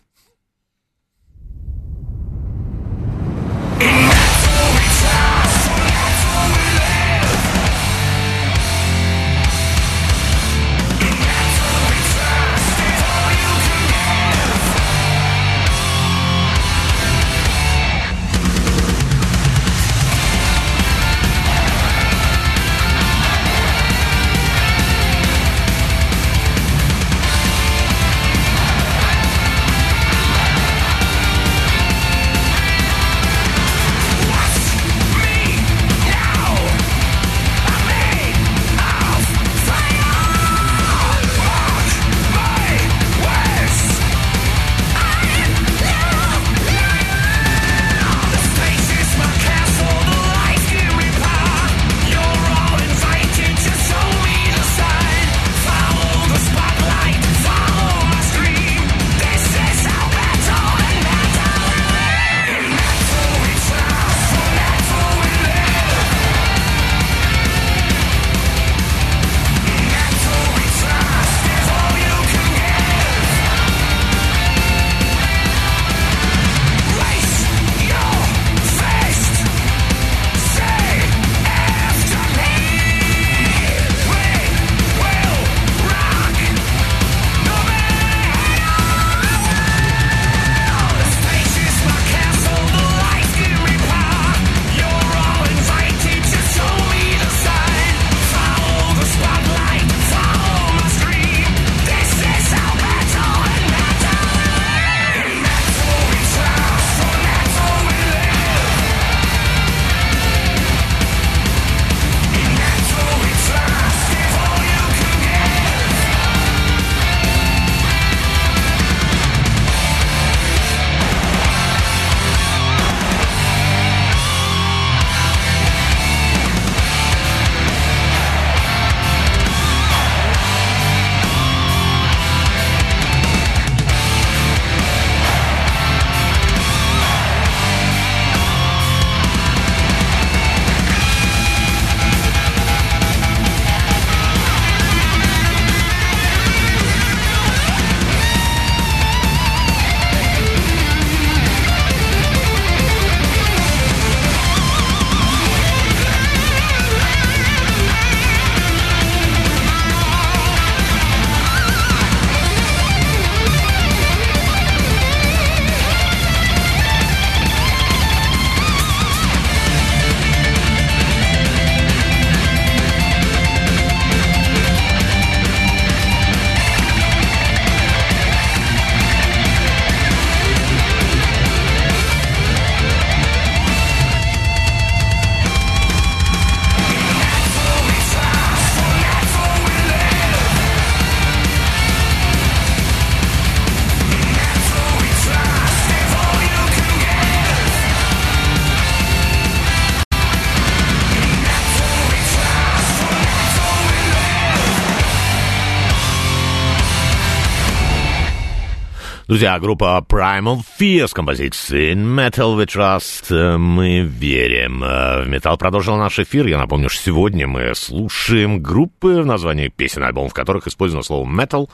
Друзья, группа Primal Fear с композицией In Metal We Trust. Мы верим. Э, В металл продолжил наш эфир. Я напомню, что сегодня мы слушаем группы в названии песен, альбомов, в которых использовано слово metal.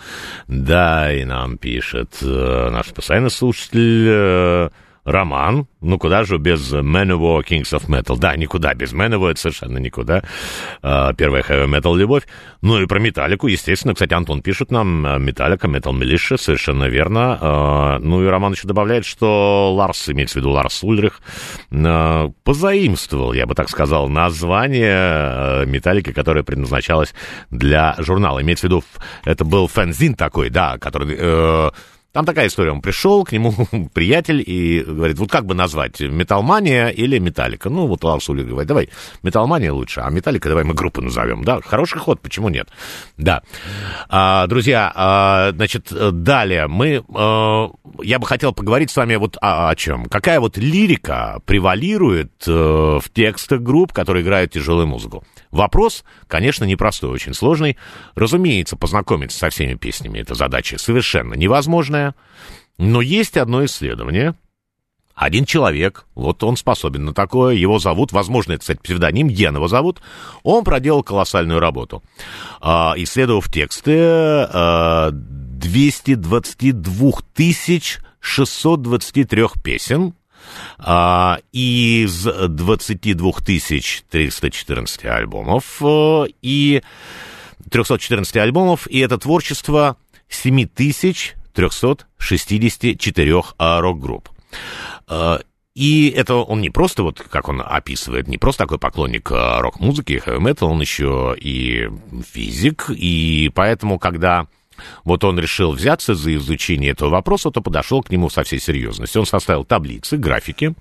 Да, и нам пишет э, наш постоянный слушатель э, Роман, ну куда же без Manowar Kings of Metal? Да, никуда без Manowar, это совершенно никуда. А, Первая heavy metal любовь. Ну и про Металлику, естественно. Кстати, Антон пишет нам, а, Металлика, Metal Militia, совершенно верно. А, Ну и Роман еще добавляет, что Ларс, имеется в виду Ларс Ульрих, позаимствовал, я бы так сказал, название Металлики, которое предназначалось для журнала. Имеется в виду, это был фэнзин такой, да, который... там такая история, он пришел, к нему приятель и говорит, вот как бы назвать, Металлмания или Металлика? Ну, вот Ларс Уллер говорит, давай, Металлмания лучше, а Металлика давай мы группу назовем. Да, хороший ход, почему нет? Да. А, друзья, а, значит, далее мы, а, я бы хотел поговорить с вами вот о, о чем. Какая вот лирика превалирует э, в текстах групп, которые играют тяжелую музыку? Вопрос, конечно, непростой, очень сложный. Разумеется, познакомиться со всеми песнями — это задача совершенно невозможная. Но есть одно исследование. Один человек, вот он способен на такое, его зовут, возможно, это, кстати, псевдоним, Ген его зовут, он проделал колоссальную работу. А, исследовав тексты а, 222 тысяч 623 песен, а, из 22 314 альбомов э, и 314 альбомов, и это творчество 7364 а, рок-групп. А, И это он не просто, вот как он описывает, не просто такой поклонник а, рок-музыки, хэви-метал, он еще и физик, и поэтому, когда вот он решил взяться за изучение этого вопроса, то подошел к нему со всей серьезностью. Он составил таблицы, графики.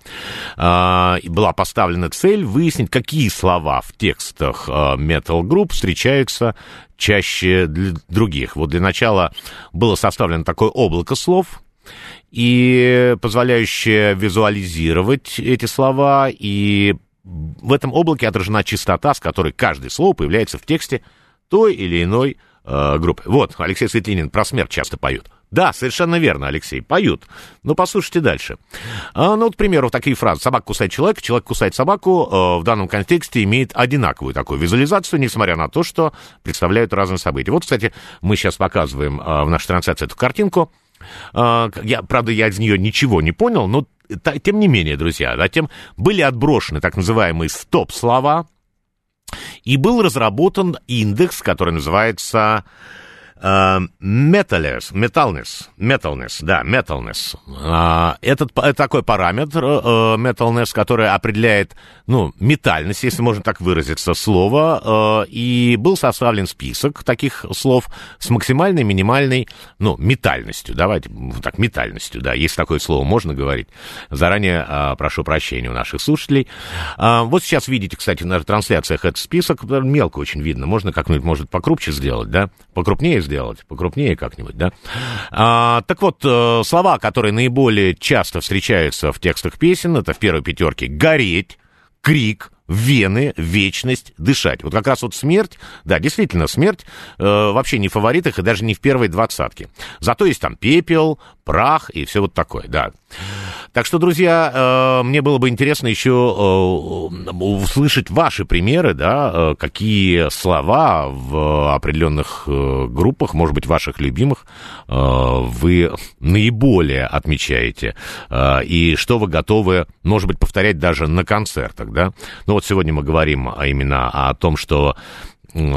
А, была поставлена цель выяснить, какие слова в текстах а, Metal Group встречаются чаще для других. Вот для начала было составлено такое облако слов, и позволяющее визуализировать эти слова, и в этом облаке отражена частота, с которой каждое слово появляется в тексте той или иной э, группы. Вот, Алексей Светлинин про смерть часто поют. Да, совершенно верно, Алексей, поют. Ну, послушайте дальше. А, ну, вот, к примеру, такие фразы. Собака кусает человека, человек кусает собаку. э, в данном контексте имеет одинаковую такую визуализацию, несмотря на то, что представляют разные события. Вот, кстати, мы сейчас показываем э, в нашей трансляции эту картинку. А, Я, правда, я из нее ничего не понял, но тем не менее, друзья, затем были отброшены так называемые стоп-слова, и был разработан индекс, который называется Metalness, Metalness, Metalness, да, Metalness. А, Этот такой параметр э, Metalness, который определяет, ну, метальность, если можно так выразиться, слова, э, и был составлен список таких слов с максимальной, минимальной, ну, метальностью, давайте, так, метальностью, да, если такое слово можно говорить. Заранее э, прошу прощения у наших слушателей. А, Вот сейчас видите, кстати, на трансляциях этот список, мелко очень видно, можно как-нибудь, может, покрупче сделать, да, покрупнее сделать, покрупнее как-нибудь, да. А, так вот, э, слова, которые наиболее часто встречаются в текстах песен, это в первой пятерке «гореть», «крик», вены, вечность, дышать. Вот как раз вот смерть, да, действительно, смерть э, вообще не в фаворитах и даже не в первой двадцатке. Зато есть там пепел, прах и все вот такое, да. Так что, друзья, э, мне было бы интересно еще э, услышать ваши примеры, да, э, какие слова в определенных э, группах, может быть, ваших любимых, вы наиболее отмечаете, э, и что вы готовы, может быть, повторять даже на концертах, да. Ну вот сегодня мы говорим именно о том, что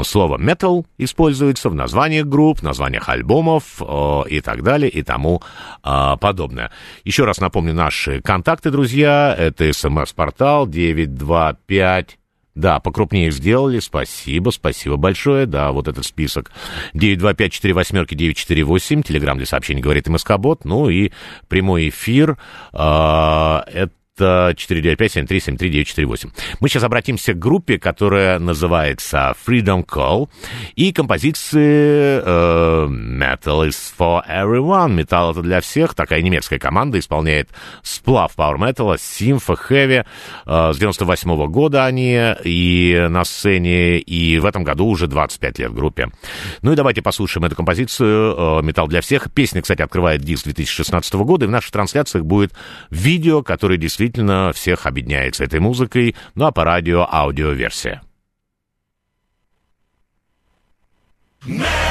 слово metal используется в названиях групп, названиях альбомов э, и так далее и тому э, подобное. Еще раз напомню наши контакты, друзья. Это смс-портал 925 да, покрупнее сделали, спасибо, спасибо большое, да, вот этот список. 925-48-948, телеграмм для сообщений говорит МСК-бот, ну и прямой эфир, э, это 495-7373-948. Мы сейчас обратимся к группе, которая называется Freedom Call. И композиции э, Metal is for everyone. Металл это для всех. Такая немецкая команда исполняет сплав Power Metal, Симфа, Heavy. Э, с 98 года они и на сцене, и в этом году уже 25 лет группе. Ну и давайте послушаем эту композицию э, «Металл для всех». Песня, кстати, открывает диск 2016 года, и в наших трансляциях будет видео, которое действительно всех объединяет с этой музыкой, ну а по радио аудиоверсия. Metal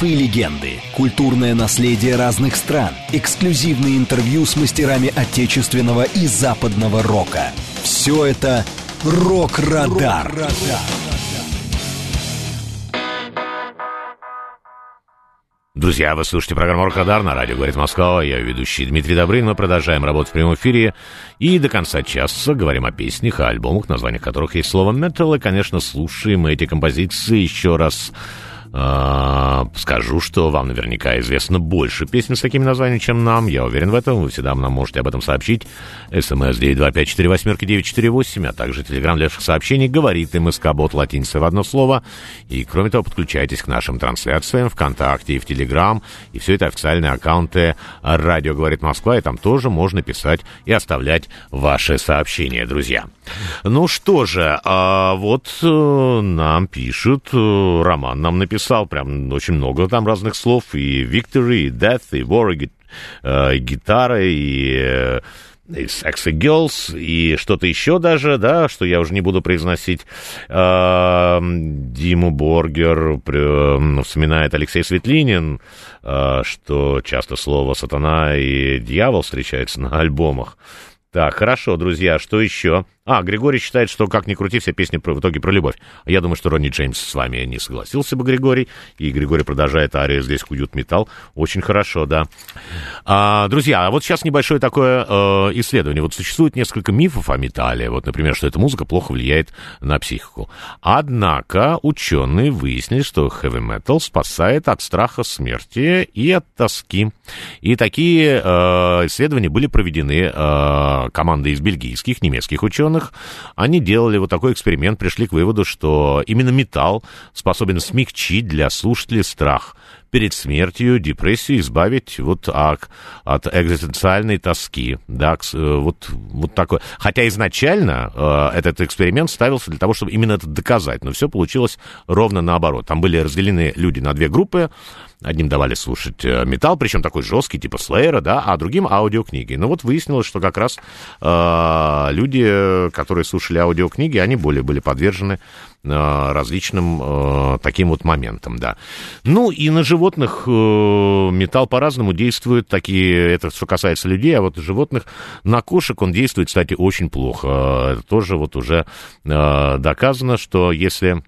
Мифы и легенды, культурное наследие разных стран, эксклюзивные интервью с мастерами отечественного и западного рока. Все это «Рок-Радар». Друзья, вы слушаете программу «Рок-Радар» на радио «Говорит Москва». Я ведущий Дмитрий Добрын. Мы продолжаем работать в прямом эфире. И до конца часа говорим о песнях, о альбомах, названиях которых есть слово «метал». И, конечно, слушаем эти композиции еще раз скажу, что вам наверняка известно больше песен с такими названиями, чем нам. Я уверен в этом. Вы всегда нам можете об этом сообщить. СМС 925-48-948, а также телеграмм для ваших сообщений говорит МСК Бот латиница в одно слово. И, кроме того, подключайтесь к нашим трансляциям ВКонтакте и в Телеграм. И все это официальные аккаунты «Радио говорит Москва». И там тоже можно писать и оставлять ваши сообщения, друзья. Ну что же, а вот э, нам пишут, э, Роман нам написал прям очень много там разных слов, и Victory, и Death, и War, и, э, и гитара, и... и Sexy Girls, и что-то еще даже, да, что я уже не буду произносить. А, Диму Боргер вспоминает Алексей Светлинин, а, что часто слово «сатана» и «дьявол» встречается на альбомах. Так, хорошо, друзья, что еще? А, Григорий считает, что как ни крути, все песни про- в итоге про любовь. А Я думаю, что Ронни Джеймс с вами не согласился бы, Григорий. И Григорий продолжает арию «Здесь куют металл». Очень хорошо, да. А, друзья, а вот сейчас небольшое такое э, исследование. Вот существует несколько мифов о металле. Вот, например, что эта музыка плохо влияет на психику. Однако ученые выяснили, что metal спасает от страха смерти и от тоски. И такие э, исследования были проведены э, командой из бельгийских, немецких ученых. Они делали вот такой эксперимент, пришли к выводу, что именно металл способен смягчить для слушателей страх перед смертью, депрессию, избавить вот от, от экзистенциальной тоски, да, э, вот, вот такое. Хотя изначально э, этот эксперимент ставился для того, чтобы именно это доказать, но все получилось ровно наоборот. Там были разделены люди на две группы, Одним давали слушать э, металл, причем такой жесткий, типа Слеера, да, а другим аудиокниги. Но вот выяснилось, что как раз э, люди, э, которые слушали аудиокниги, они более были подвержены различным э, таким вот моментам, да. Ну и на животных э, металл по-разному действует, такие, это что касается людей, а вот животных, на кошек он действует, кстати, очень плохо. Э, Это тоже вот уже э, доказано, что если...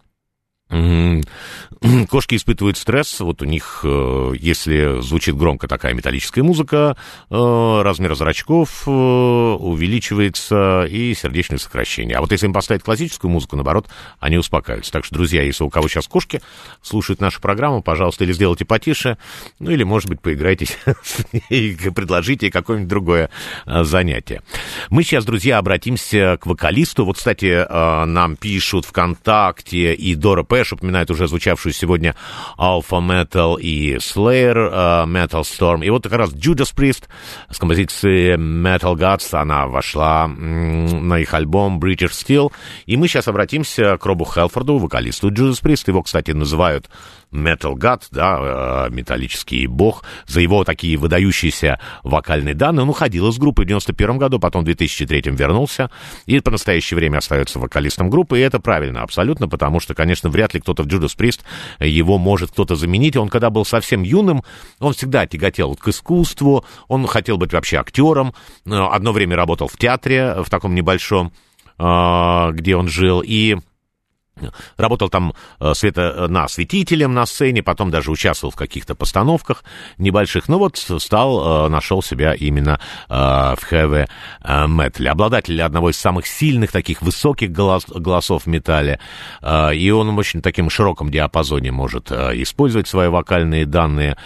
Кошки испытывают стресс, вот у них, э, если звучит громко такая металлическая музыка, э, размер зрачков э, увеличивается и сердечное сокращение. А вот если им поставить классическую музыку, наоборот, они успокаиваются. Так что, друзья, если у кого сейчас кошки слушают нашу программу, пожалуйста, или сделайте потише, ну или, может быть, поиграйтесь ней, предложите какое-нибудь другое занятие. Мы сейчас, друзья, обратимся к вокалисту. Вот, кстати, нам пишут ВКонтакте, и Дора Пэш упоминает уже звучавшую сегодня Alpha Metal и Slayer э, Metal Storm. И вот как раз Judas Priest с композицией Metal Gods, она вошла на их альбом British Steel. И мы сейчас обратимся к Робу Хелфорду, вокалисту Judas Priest. Его, кстати, называют Metal God, да, э, металлический бог, за его такие выдающиеся вокальные данные. Он уходил из группы в 91 году, потом в 2003 вернулся, и по настоящее время остается вокалистом группы, и это правильно абсолютно, потому что, конечно, вряд ли кто-то в Judas Priest его может кто-то заменить. Он, когда был совсем юным, он всегда тяготел к искусству, он хотел быть вообще актером, э, одно время работал в театре, в таком небольшом, э, где он жил, и Работал там э, света, на осветителем на сцене, потом даже участвовал в каких-то постановках небольших. Ну вот стал, э, нашел себя именно э, в хэве метале. Обладатель одного из самых сильных таких высоких голос, голосов в металле. Э, и он в очень таким широком диапазоне может э, использовать свои вокальные данные.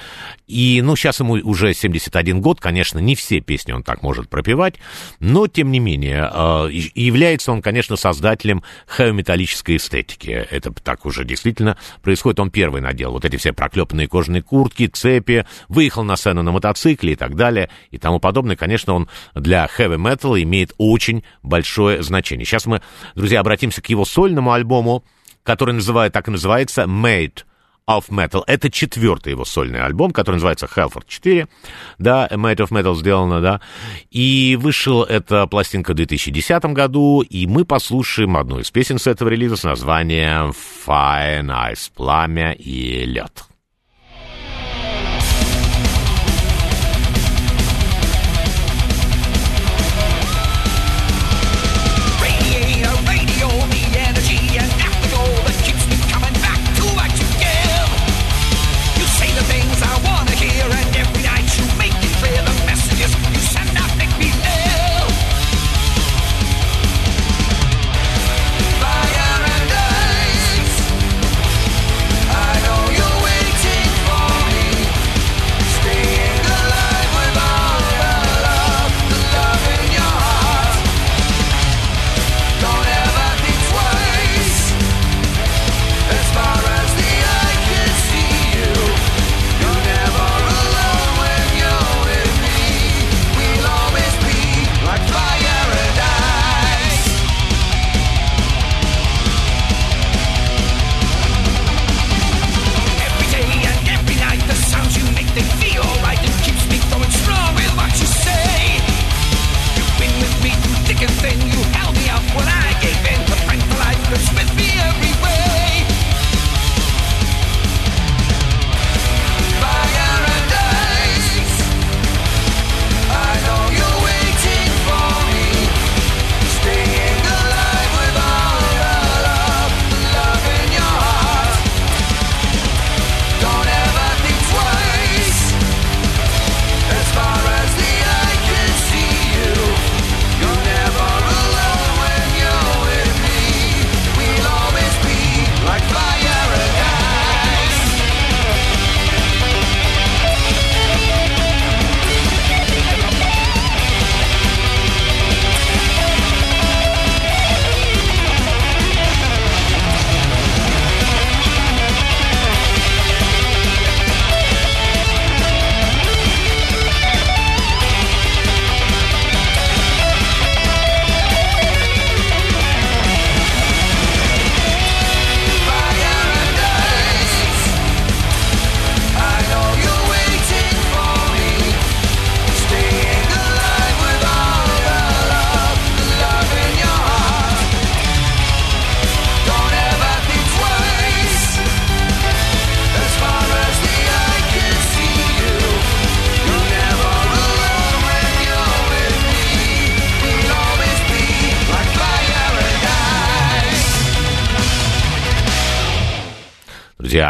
И, ну, сейчас ему уже 71 год, конечно, не все песни он так может пропевать, но, тем не менее, э, является он, конечно, создателем хэви-металлической эстетики. Это так уже действительно происходит. Он первый надел вот эти все проклепанные кожаные куртки, цепи, выехал на сцену на мотоцикле и так далее, и тому подобное. Конечно, он для хэви-металла имеет очень большое значение. Сейчас мы, друзья, обратимся к его сольному альбому, который называют, так и называется «Made of Metal. Это четвертый его сольный альбом, который называется Hellford 4. Да, Made of Metal сделано, да. И вышел эта пластинка в 2010 году, и мы послушаем одну из песен с этого релиза с названием Fire Ice, Пламя и лед.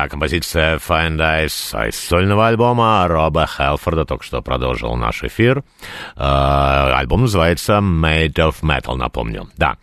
Композиция Find Eyes из сольного альбома Роба Хелфорда только что продолжил наш эфир. Э, альбом называется Made of Metal, напомню. Да.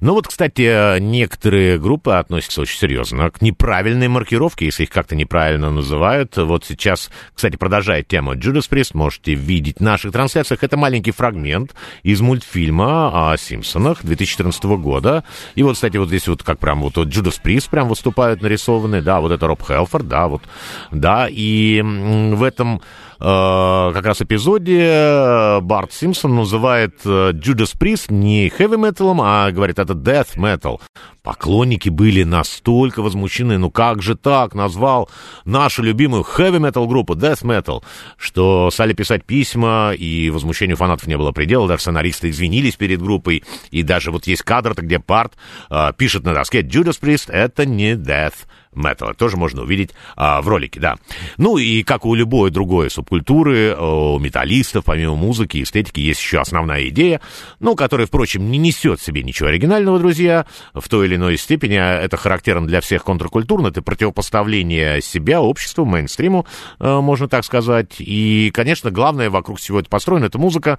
Ну вот, кстати, некоторые группы относятся очень серьезно к неправильной маркировке, если их как-то неправильно называют. Вот сейчас, кстати, продолжая тему Judas Priest, можете видеть в наших трансляциях. Это маленький фрагмент из мультфильма о Симпсонах 2014 года. И вот, кстати, вот здесь вот как прям вот, вот Judas Priest прям выступают нарисованы, да, вот это Роб Хелфорд, да, вот, да, и в этом э, как раз эпизоде э, Барт Симпсон называет э, Judas Priest не metal, а говорит, это death metal. Поклонники были настолько возмущены, ну как же так, назвал нашу любимую metal группу death metal, что стали писать письма, и возмущению фанатов не было предела, даже сценаристы извинились перед группой, и даже вот есть кадр, где Барт э, пишет на доске Judas Priest это не death металла. Тоже можно увидеть а, в ролике, да. Ну и как у любой другой субкультуры, у металлистов, помимо музыки и эстетики, есть еще основная идея, ну, которая, впрочем, не несет в себе ничего оригинального, друзья, в той или иной степени. а Это характерно для всех контркультурно, это противопоставление себя обществу, мейнстриму, э, можно так сказать. И, конечно, главное вокруг всего это построено, это музыка,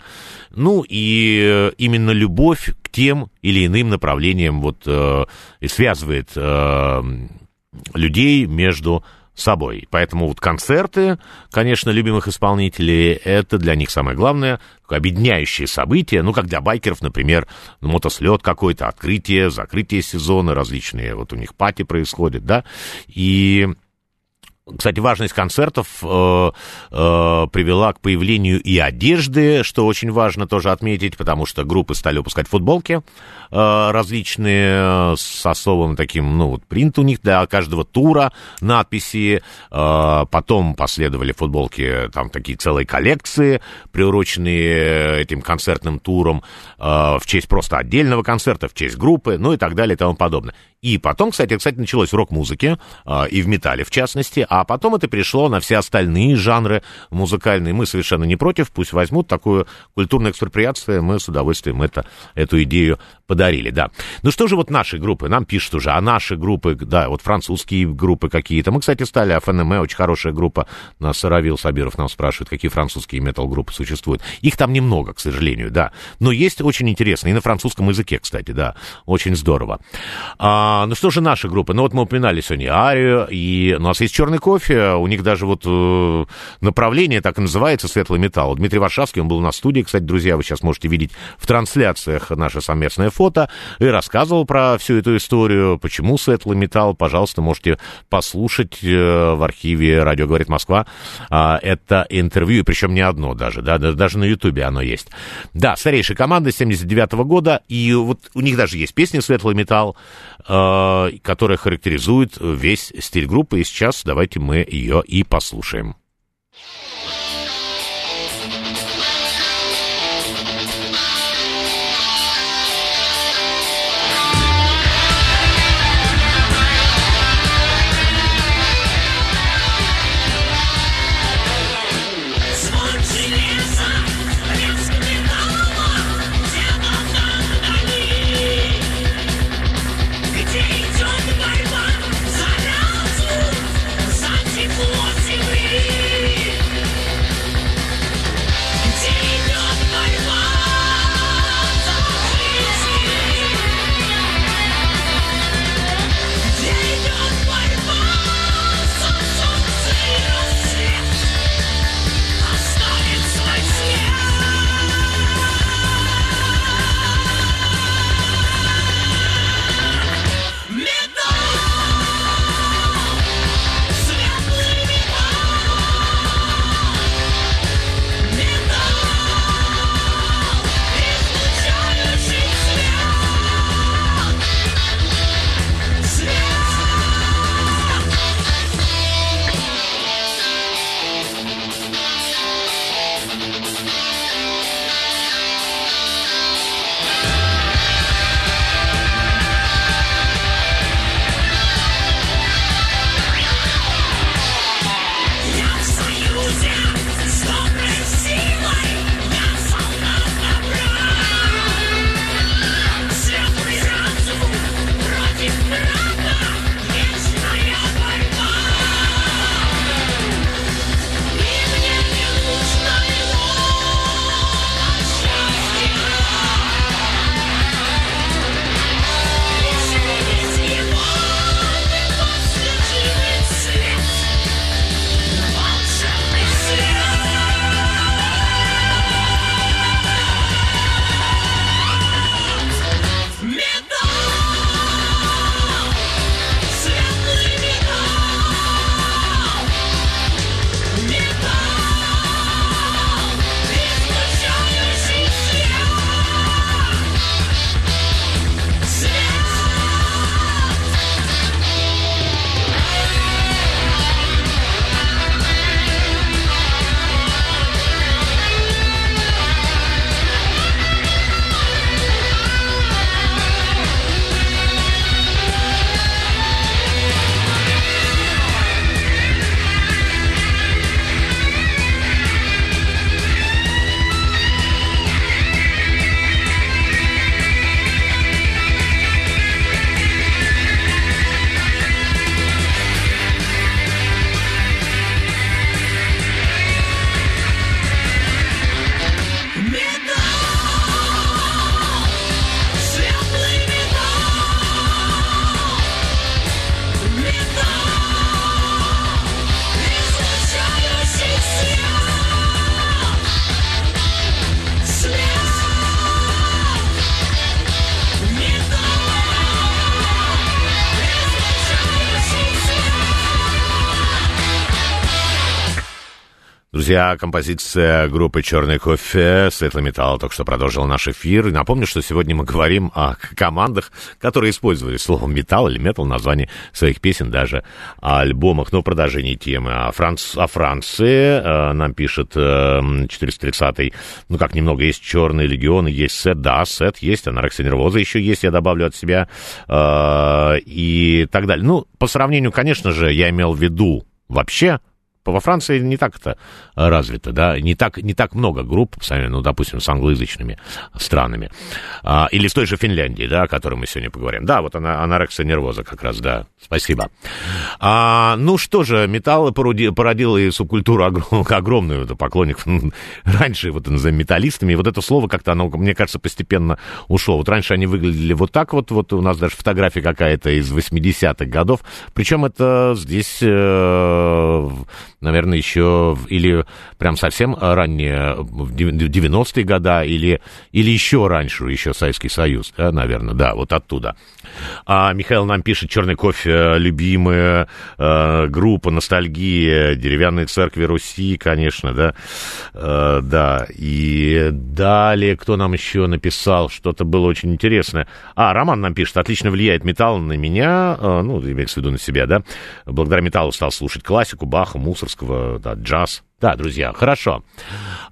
ну и э, именно любовь к тем или иным направлениям вот э, и связывает э, людей между собой. Поэтому вот концерты, конечно, любимых исполнителей, это для них самое главное, такое объединяющее событие, ну, как для байкеров, например, мотослет какой-то, открытие, закрытие сезона, различные, вот у них пати происходят, да, и... Кстати, важность концертов э, э, привела к появлению и одежды, что очень важно тоже отметить, потому что группы стали выпускать футболки э, различные с особым таким, ну, вот принт у них для каждого тура, надписи. Э, потом последовали футболки, там такие целые коллекции, приуроченные этим концертным туром э, в честь просто отдельного концерта, в честь группы, ну и так далее и тому подобное. И потом, кстати, кстати, началось в рок-музыке, э, и в металле в частности, а потом это перешло на все остальные жанры музыкальные. Мы совершенно не против, пусть возьмут такую культурную экспроприацию, мы с удовольствием это, эту идею подарили, да. Ну что же вот наши группы, нам пишут уже, а наши группы, да, вот французские группы какие-то. Мы, кстати, стали ФНМ, очень хорошая группа, нас Равил Сабиров нам спрашивает, какие французские метал-группы существуют. Их там немного, к сожалению, да. Но есть очень интересные, и на французском языке, кстати, да, очень здорово. А, ну что же наши группы? Ну вот мы упоминали сегодня Арию, и у нас есть черный кофе, у них даже вот э, направление так и называется светлый металл. Дмитрий Варшавский, он был на студии, кстати, друзья, вы сейчас можете видеть в трансляциях наше совместное фото, и рассказывал про всю эту историю, почему светлый металл, пожалуйста, можете послушать э, в архиве «Радио говорит Москва» а, это интервью, причем не одно даже, да, да, даже на Ютубе оно есть. Да, старейшая команда 79 -го года, и вот у них даже есть песня «Светлый металл», э, которая характеризует весь стиль группы, и сейчас давайте мы ее и послушаем. Друзья, композиция группы «Черный кофе» «Светлый металл» только что продолжил наш эфир. И напомню, что сегодня мы говорим о командах, которые использовали слово «металл» или «метал» в названии своих песен, даже о альбомах. Но продолжение темы. О, Франц... о Франции э, нам пишет э, 430-й. Ну, как немного, есть «Черный легион», есть «Сет». Да, «Сет» есть, «Анорексия нервоза» еще есть, я добавлю от себя. Э, и так далее. Ну, по сравнению, конечно же, я имел в виду вообще во Франции не так это развито, да, не так, не так много групп, ну, допустим, с англоязычными странами. А, или с той же Финляндии, да, о которой мы сегодня поговорим. Да, вот она, анорексия нервоза как раз, да, спасибо. А, ну что же, металл породил, породил и субкультуру огром, огромную, это поклонников, раньше вот назовем металлистами, и вот это слово как-то, оно, мне кажется, постепенно ушло. Вот раньше они выглядели вот так вот, вот у нас даже фотография какая-то из 80-х годов, причем это здесь... Э, наверное, еще или прям совсем ранние, в 90-е годы, или, или еще раньше, еще Советский Союз, да, наверное, да, вот оттуда. А Михаил нам пишет, «Черный кофе», любимая э, группа, ностальгия, деревянные церкви Руси, конечно, да, э, да, и далее, кто нам еще написал, что-то было очень интересное. А, Роман нам пишет, отлично влияет металл на меня, э, ну, имеется в виду на себя, да, благодаря металлу стал слушать классику, Баха, Мусорского, да, джаз, да, друзья, хорошо.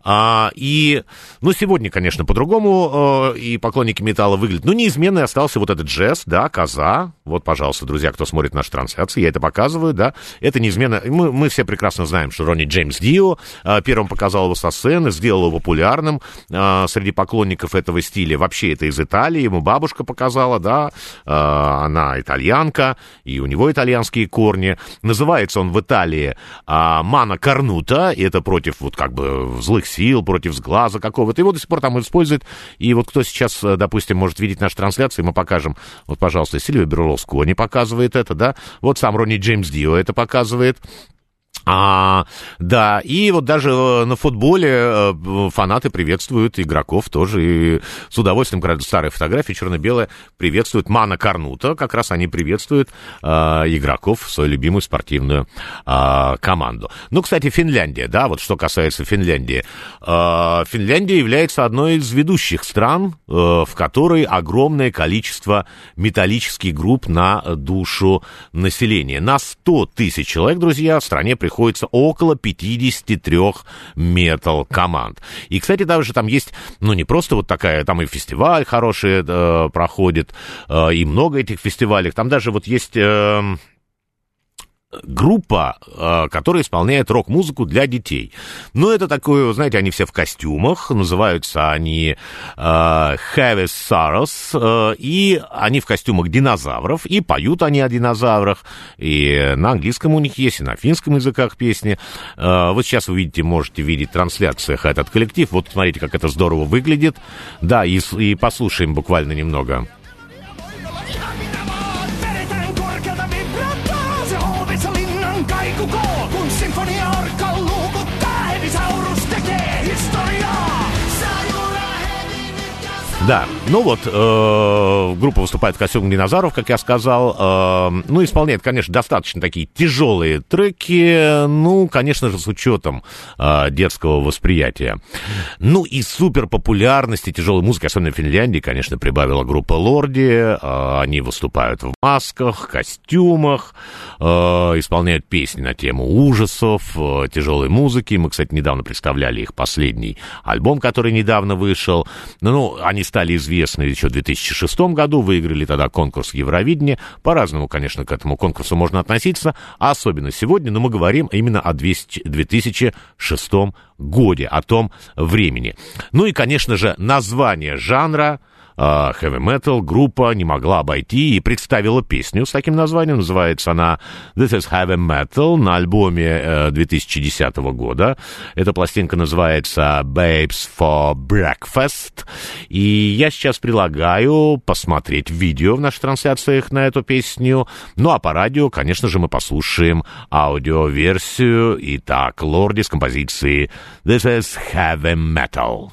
А, и, ну, сегодня, конечно, по-другому э, и поклонники металла выглядят. Ну, неизменный остался вот этот джесс, да, коза. Вот, пожалуйста, друзья, кто смотрит наши трансляции, я это показываю, да. Это неизменно. Мы, мы все прекрасно знаем, что Ронни Джеймс Дио э, первым показал его со сцены, сделал его популярным э, среди поклонников этого стиля. Вообще, это из Италии, ему бабушка показала, да. Э, она итальянка, и у него итальянские корни. Называется он в Италии э, Мана Карнута, и это против вот как бы злых сил, против сглаза какого-то. Его до сих пор там используют. И вот кто сейчас, допустим, может видеть наши трансляции, мы покажем. Вот, пожалуйста, Сильвия Берлоскони показывает это, да. Вот сам Ронни Джеймс Дио это показывает. А, да, и вот даже э, на футболе э, фанаты приветствуют игроков тоже, и с удовольствием, когда старые фотографии черно-белые приветствуют Мана Карнута, как раз они приветствуют а, игроков в свою любимую спортивную а, команду. Ну, кстати, Финляндия, да, вот что касается Финляндии. А, Финляндия является одной из ведущих стран, а, в которой огромное количество металлических групп на душу населения. На 100 тысяч человек, друзья, в стране приходится около 53 метал команд. И, кстати, даже там есть, ну, не просто вот такая, там и фестиваль хороший э, проходит, э, и много этих фестивалей. Там даже вот есть... Э, группа, э, которая исполняет рок-музыку для детей. Ну, это такое, знаете, они все в костюмах, называются они э, Heavy Sorrows, э, и они в костюмах динозавров, и поют они о динозаврах, и на английском у них есть, и на финском языках песни. Вот сейчас вы видите, можете видеть в трансляциях этот коллектив, вот смотрите, как это здорово выглядит. Да, и, и послушаем буквально немного. Vedetään Да, ну вот, э, группа выступает в костюме динозавров, как я сказал. Э, ну, исполняет, конечно, достаточно такие тяжелые треки, ну, конечно же, с учетом э, детского восприятия. Ну, и супер популярности тяжелой музыки, особенно в Финляндии, конечно, прибавила группа Лорди. Они выступают в масках, костюмах, исполняют песни на тему ужасов, тяжелой музыки. Мы, кстати, недавно представляли их последний альбом, который недавно вышел. Ну, они стали известны еще в 2006 году, выиграли тогда конкурс Евровидения. По-разному, конечно, к этому конкурсу можно относиться, особенно сегодня, но мы говорим именно о 200 2006 годе, о том времени. Ну и, конечно же, название жанра а, heavy metal группа не могла обойти и представила песню с таким названием. Называется она This is Heavy Metal на альбоме э, 2010 года. Эта пластинка называется Babes for Breakfast. И я сейчас предлагаю посмотреть видео в наших трансляциях на эту песню. Ну а по радио, конечно же, мы послушаем аудиоверсию. Итак, Лорди с композицией This is Heavy Metal.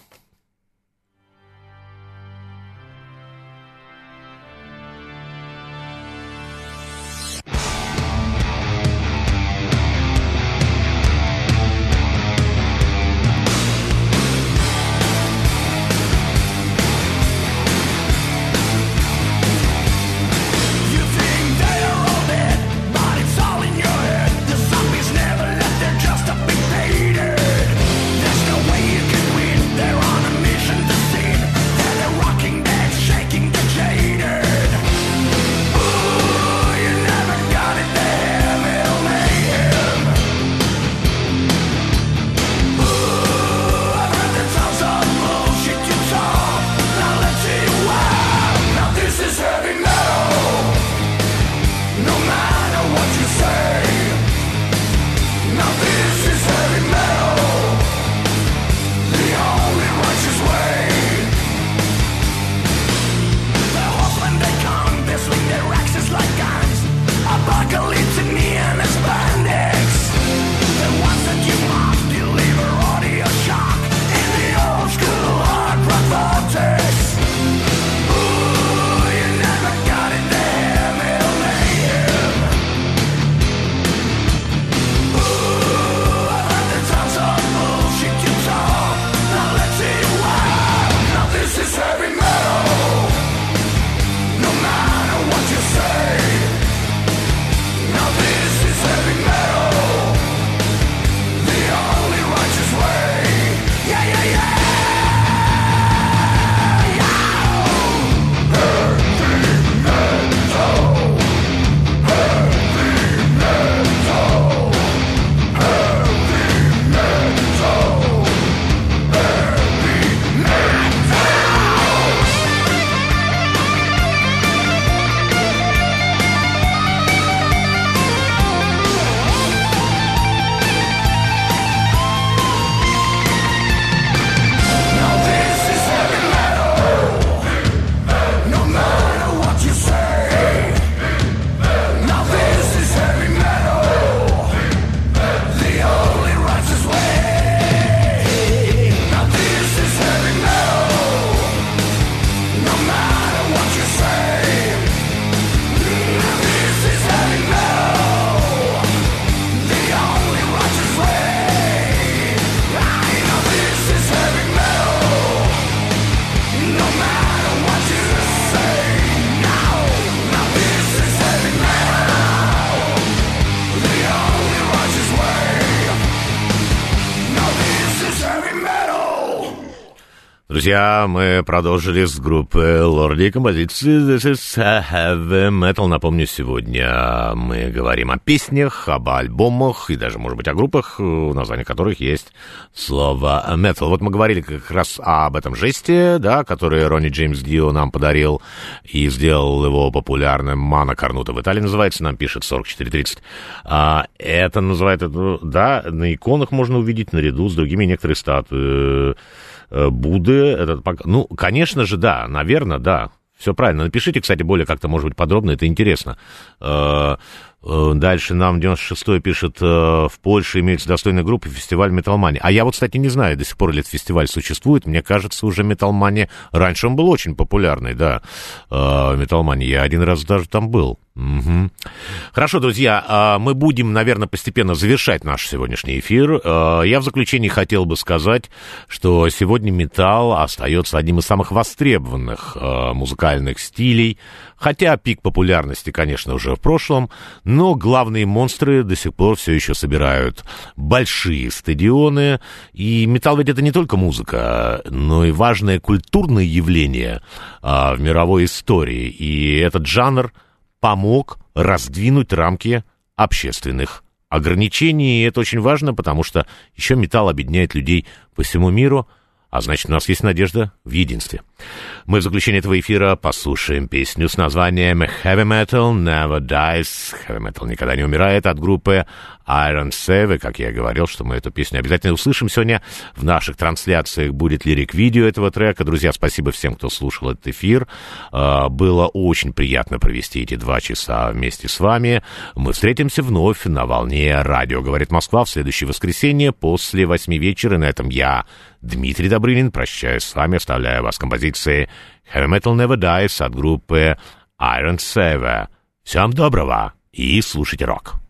Друзья, мы продолжили с группы Лорди композиции This is Heavy Metal. Напомню, сегодня мы говорим о песнях, об альбомах и даже, может быть, о группах, в названии которых есть слово metal. Вот мы говорили как раз об этом жесте, да, который Ронни Джеймс Дио нам подарил и сделал его популярным. Мана Карнута в Италии называется, нам пишет 4430. А, это называет, это, да, на иконах можно увидеть наряду с другими некоторые статуи Будды. Этот, ну, конечно же, да, наверное, да. Все правильно. Напишите, кстати, более как-то, может быть, подробно, это интересно. Э, э, Дальше нам 96-й пишет, э, в Польше имеется достойная группа фестиваль Металмани. А я вот, кстати, не знаю, до сих пор ли этот фестиваль существует. Мне кажется, уже Металмани... Раньше он был очень популярный, да, Металмани. Я один раз даже там был. Мгм. Хорошо, друзья, а, мы будем, наверное, постепенно завершать наш сегодняшний эфир. А, Я в заключении хотел бы сказать, что сегодня металл остается одним из самых востребованных а, музыкальных стилей, хотя пик популярности, конечно, уже в прошлом, но главные монстры до сих пор все еще собирают большие стадионы, и металл ведь это не только музыка, но и важное культурное явление в мировой истории, и этот жанр помог раздвинуть рамки общественных ограничений. И это очень важно, потому что еще металл объединяет людей по всему миру, а значит, у нас есть надежда в единстве. Мы в заключение этого эфира послушаем песню с названием Heavy Metal Never Dies. Heavy Metal никогда не умирает от группы Iron Save. Как я и говорил, что мы эту песню обязательно услышим сегодня. В наших трансляциях будет лирик-видео этого трека. Друзья, спасибо всем, кто слушал этот эфир. А, Было очень приятно провести эти два часа вместе с вами. Мы встретимся вновь на волне радио «Говорит Москва» в следующее воскресенье после восьми вечера. На этом я, Дмитрий Добрынин, прощаюсь с вами, оставляю вас композиции Heavy Metal Never Dies от группы Iron Saver. Всем доброго и слушайте рок.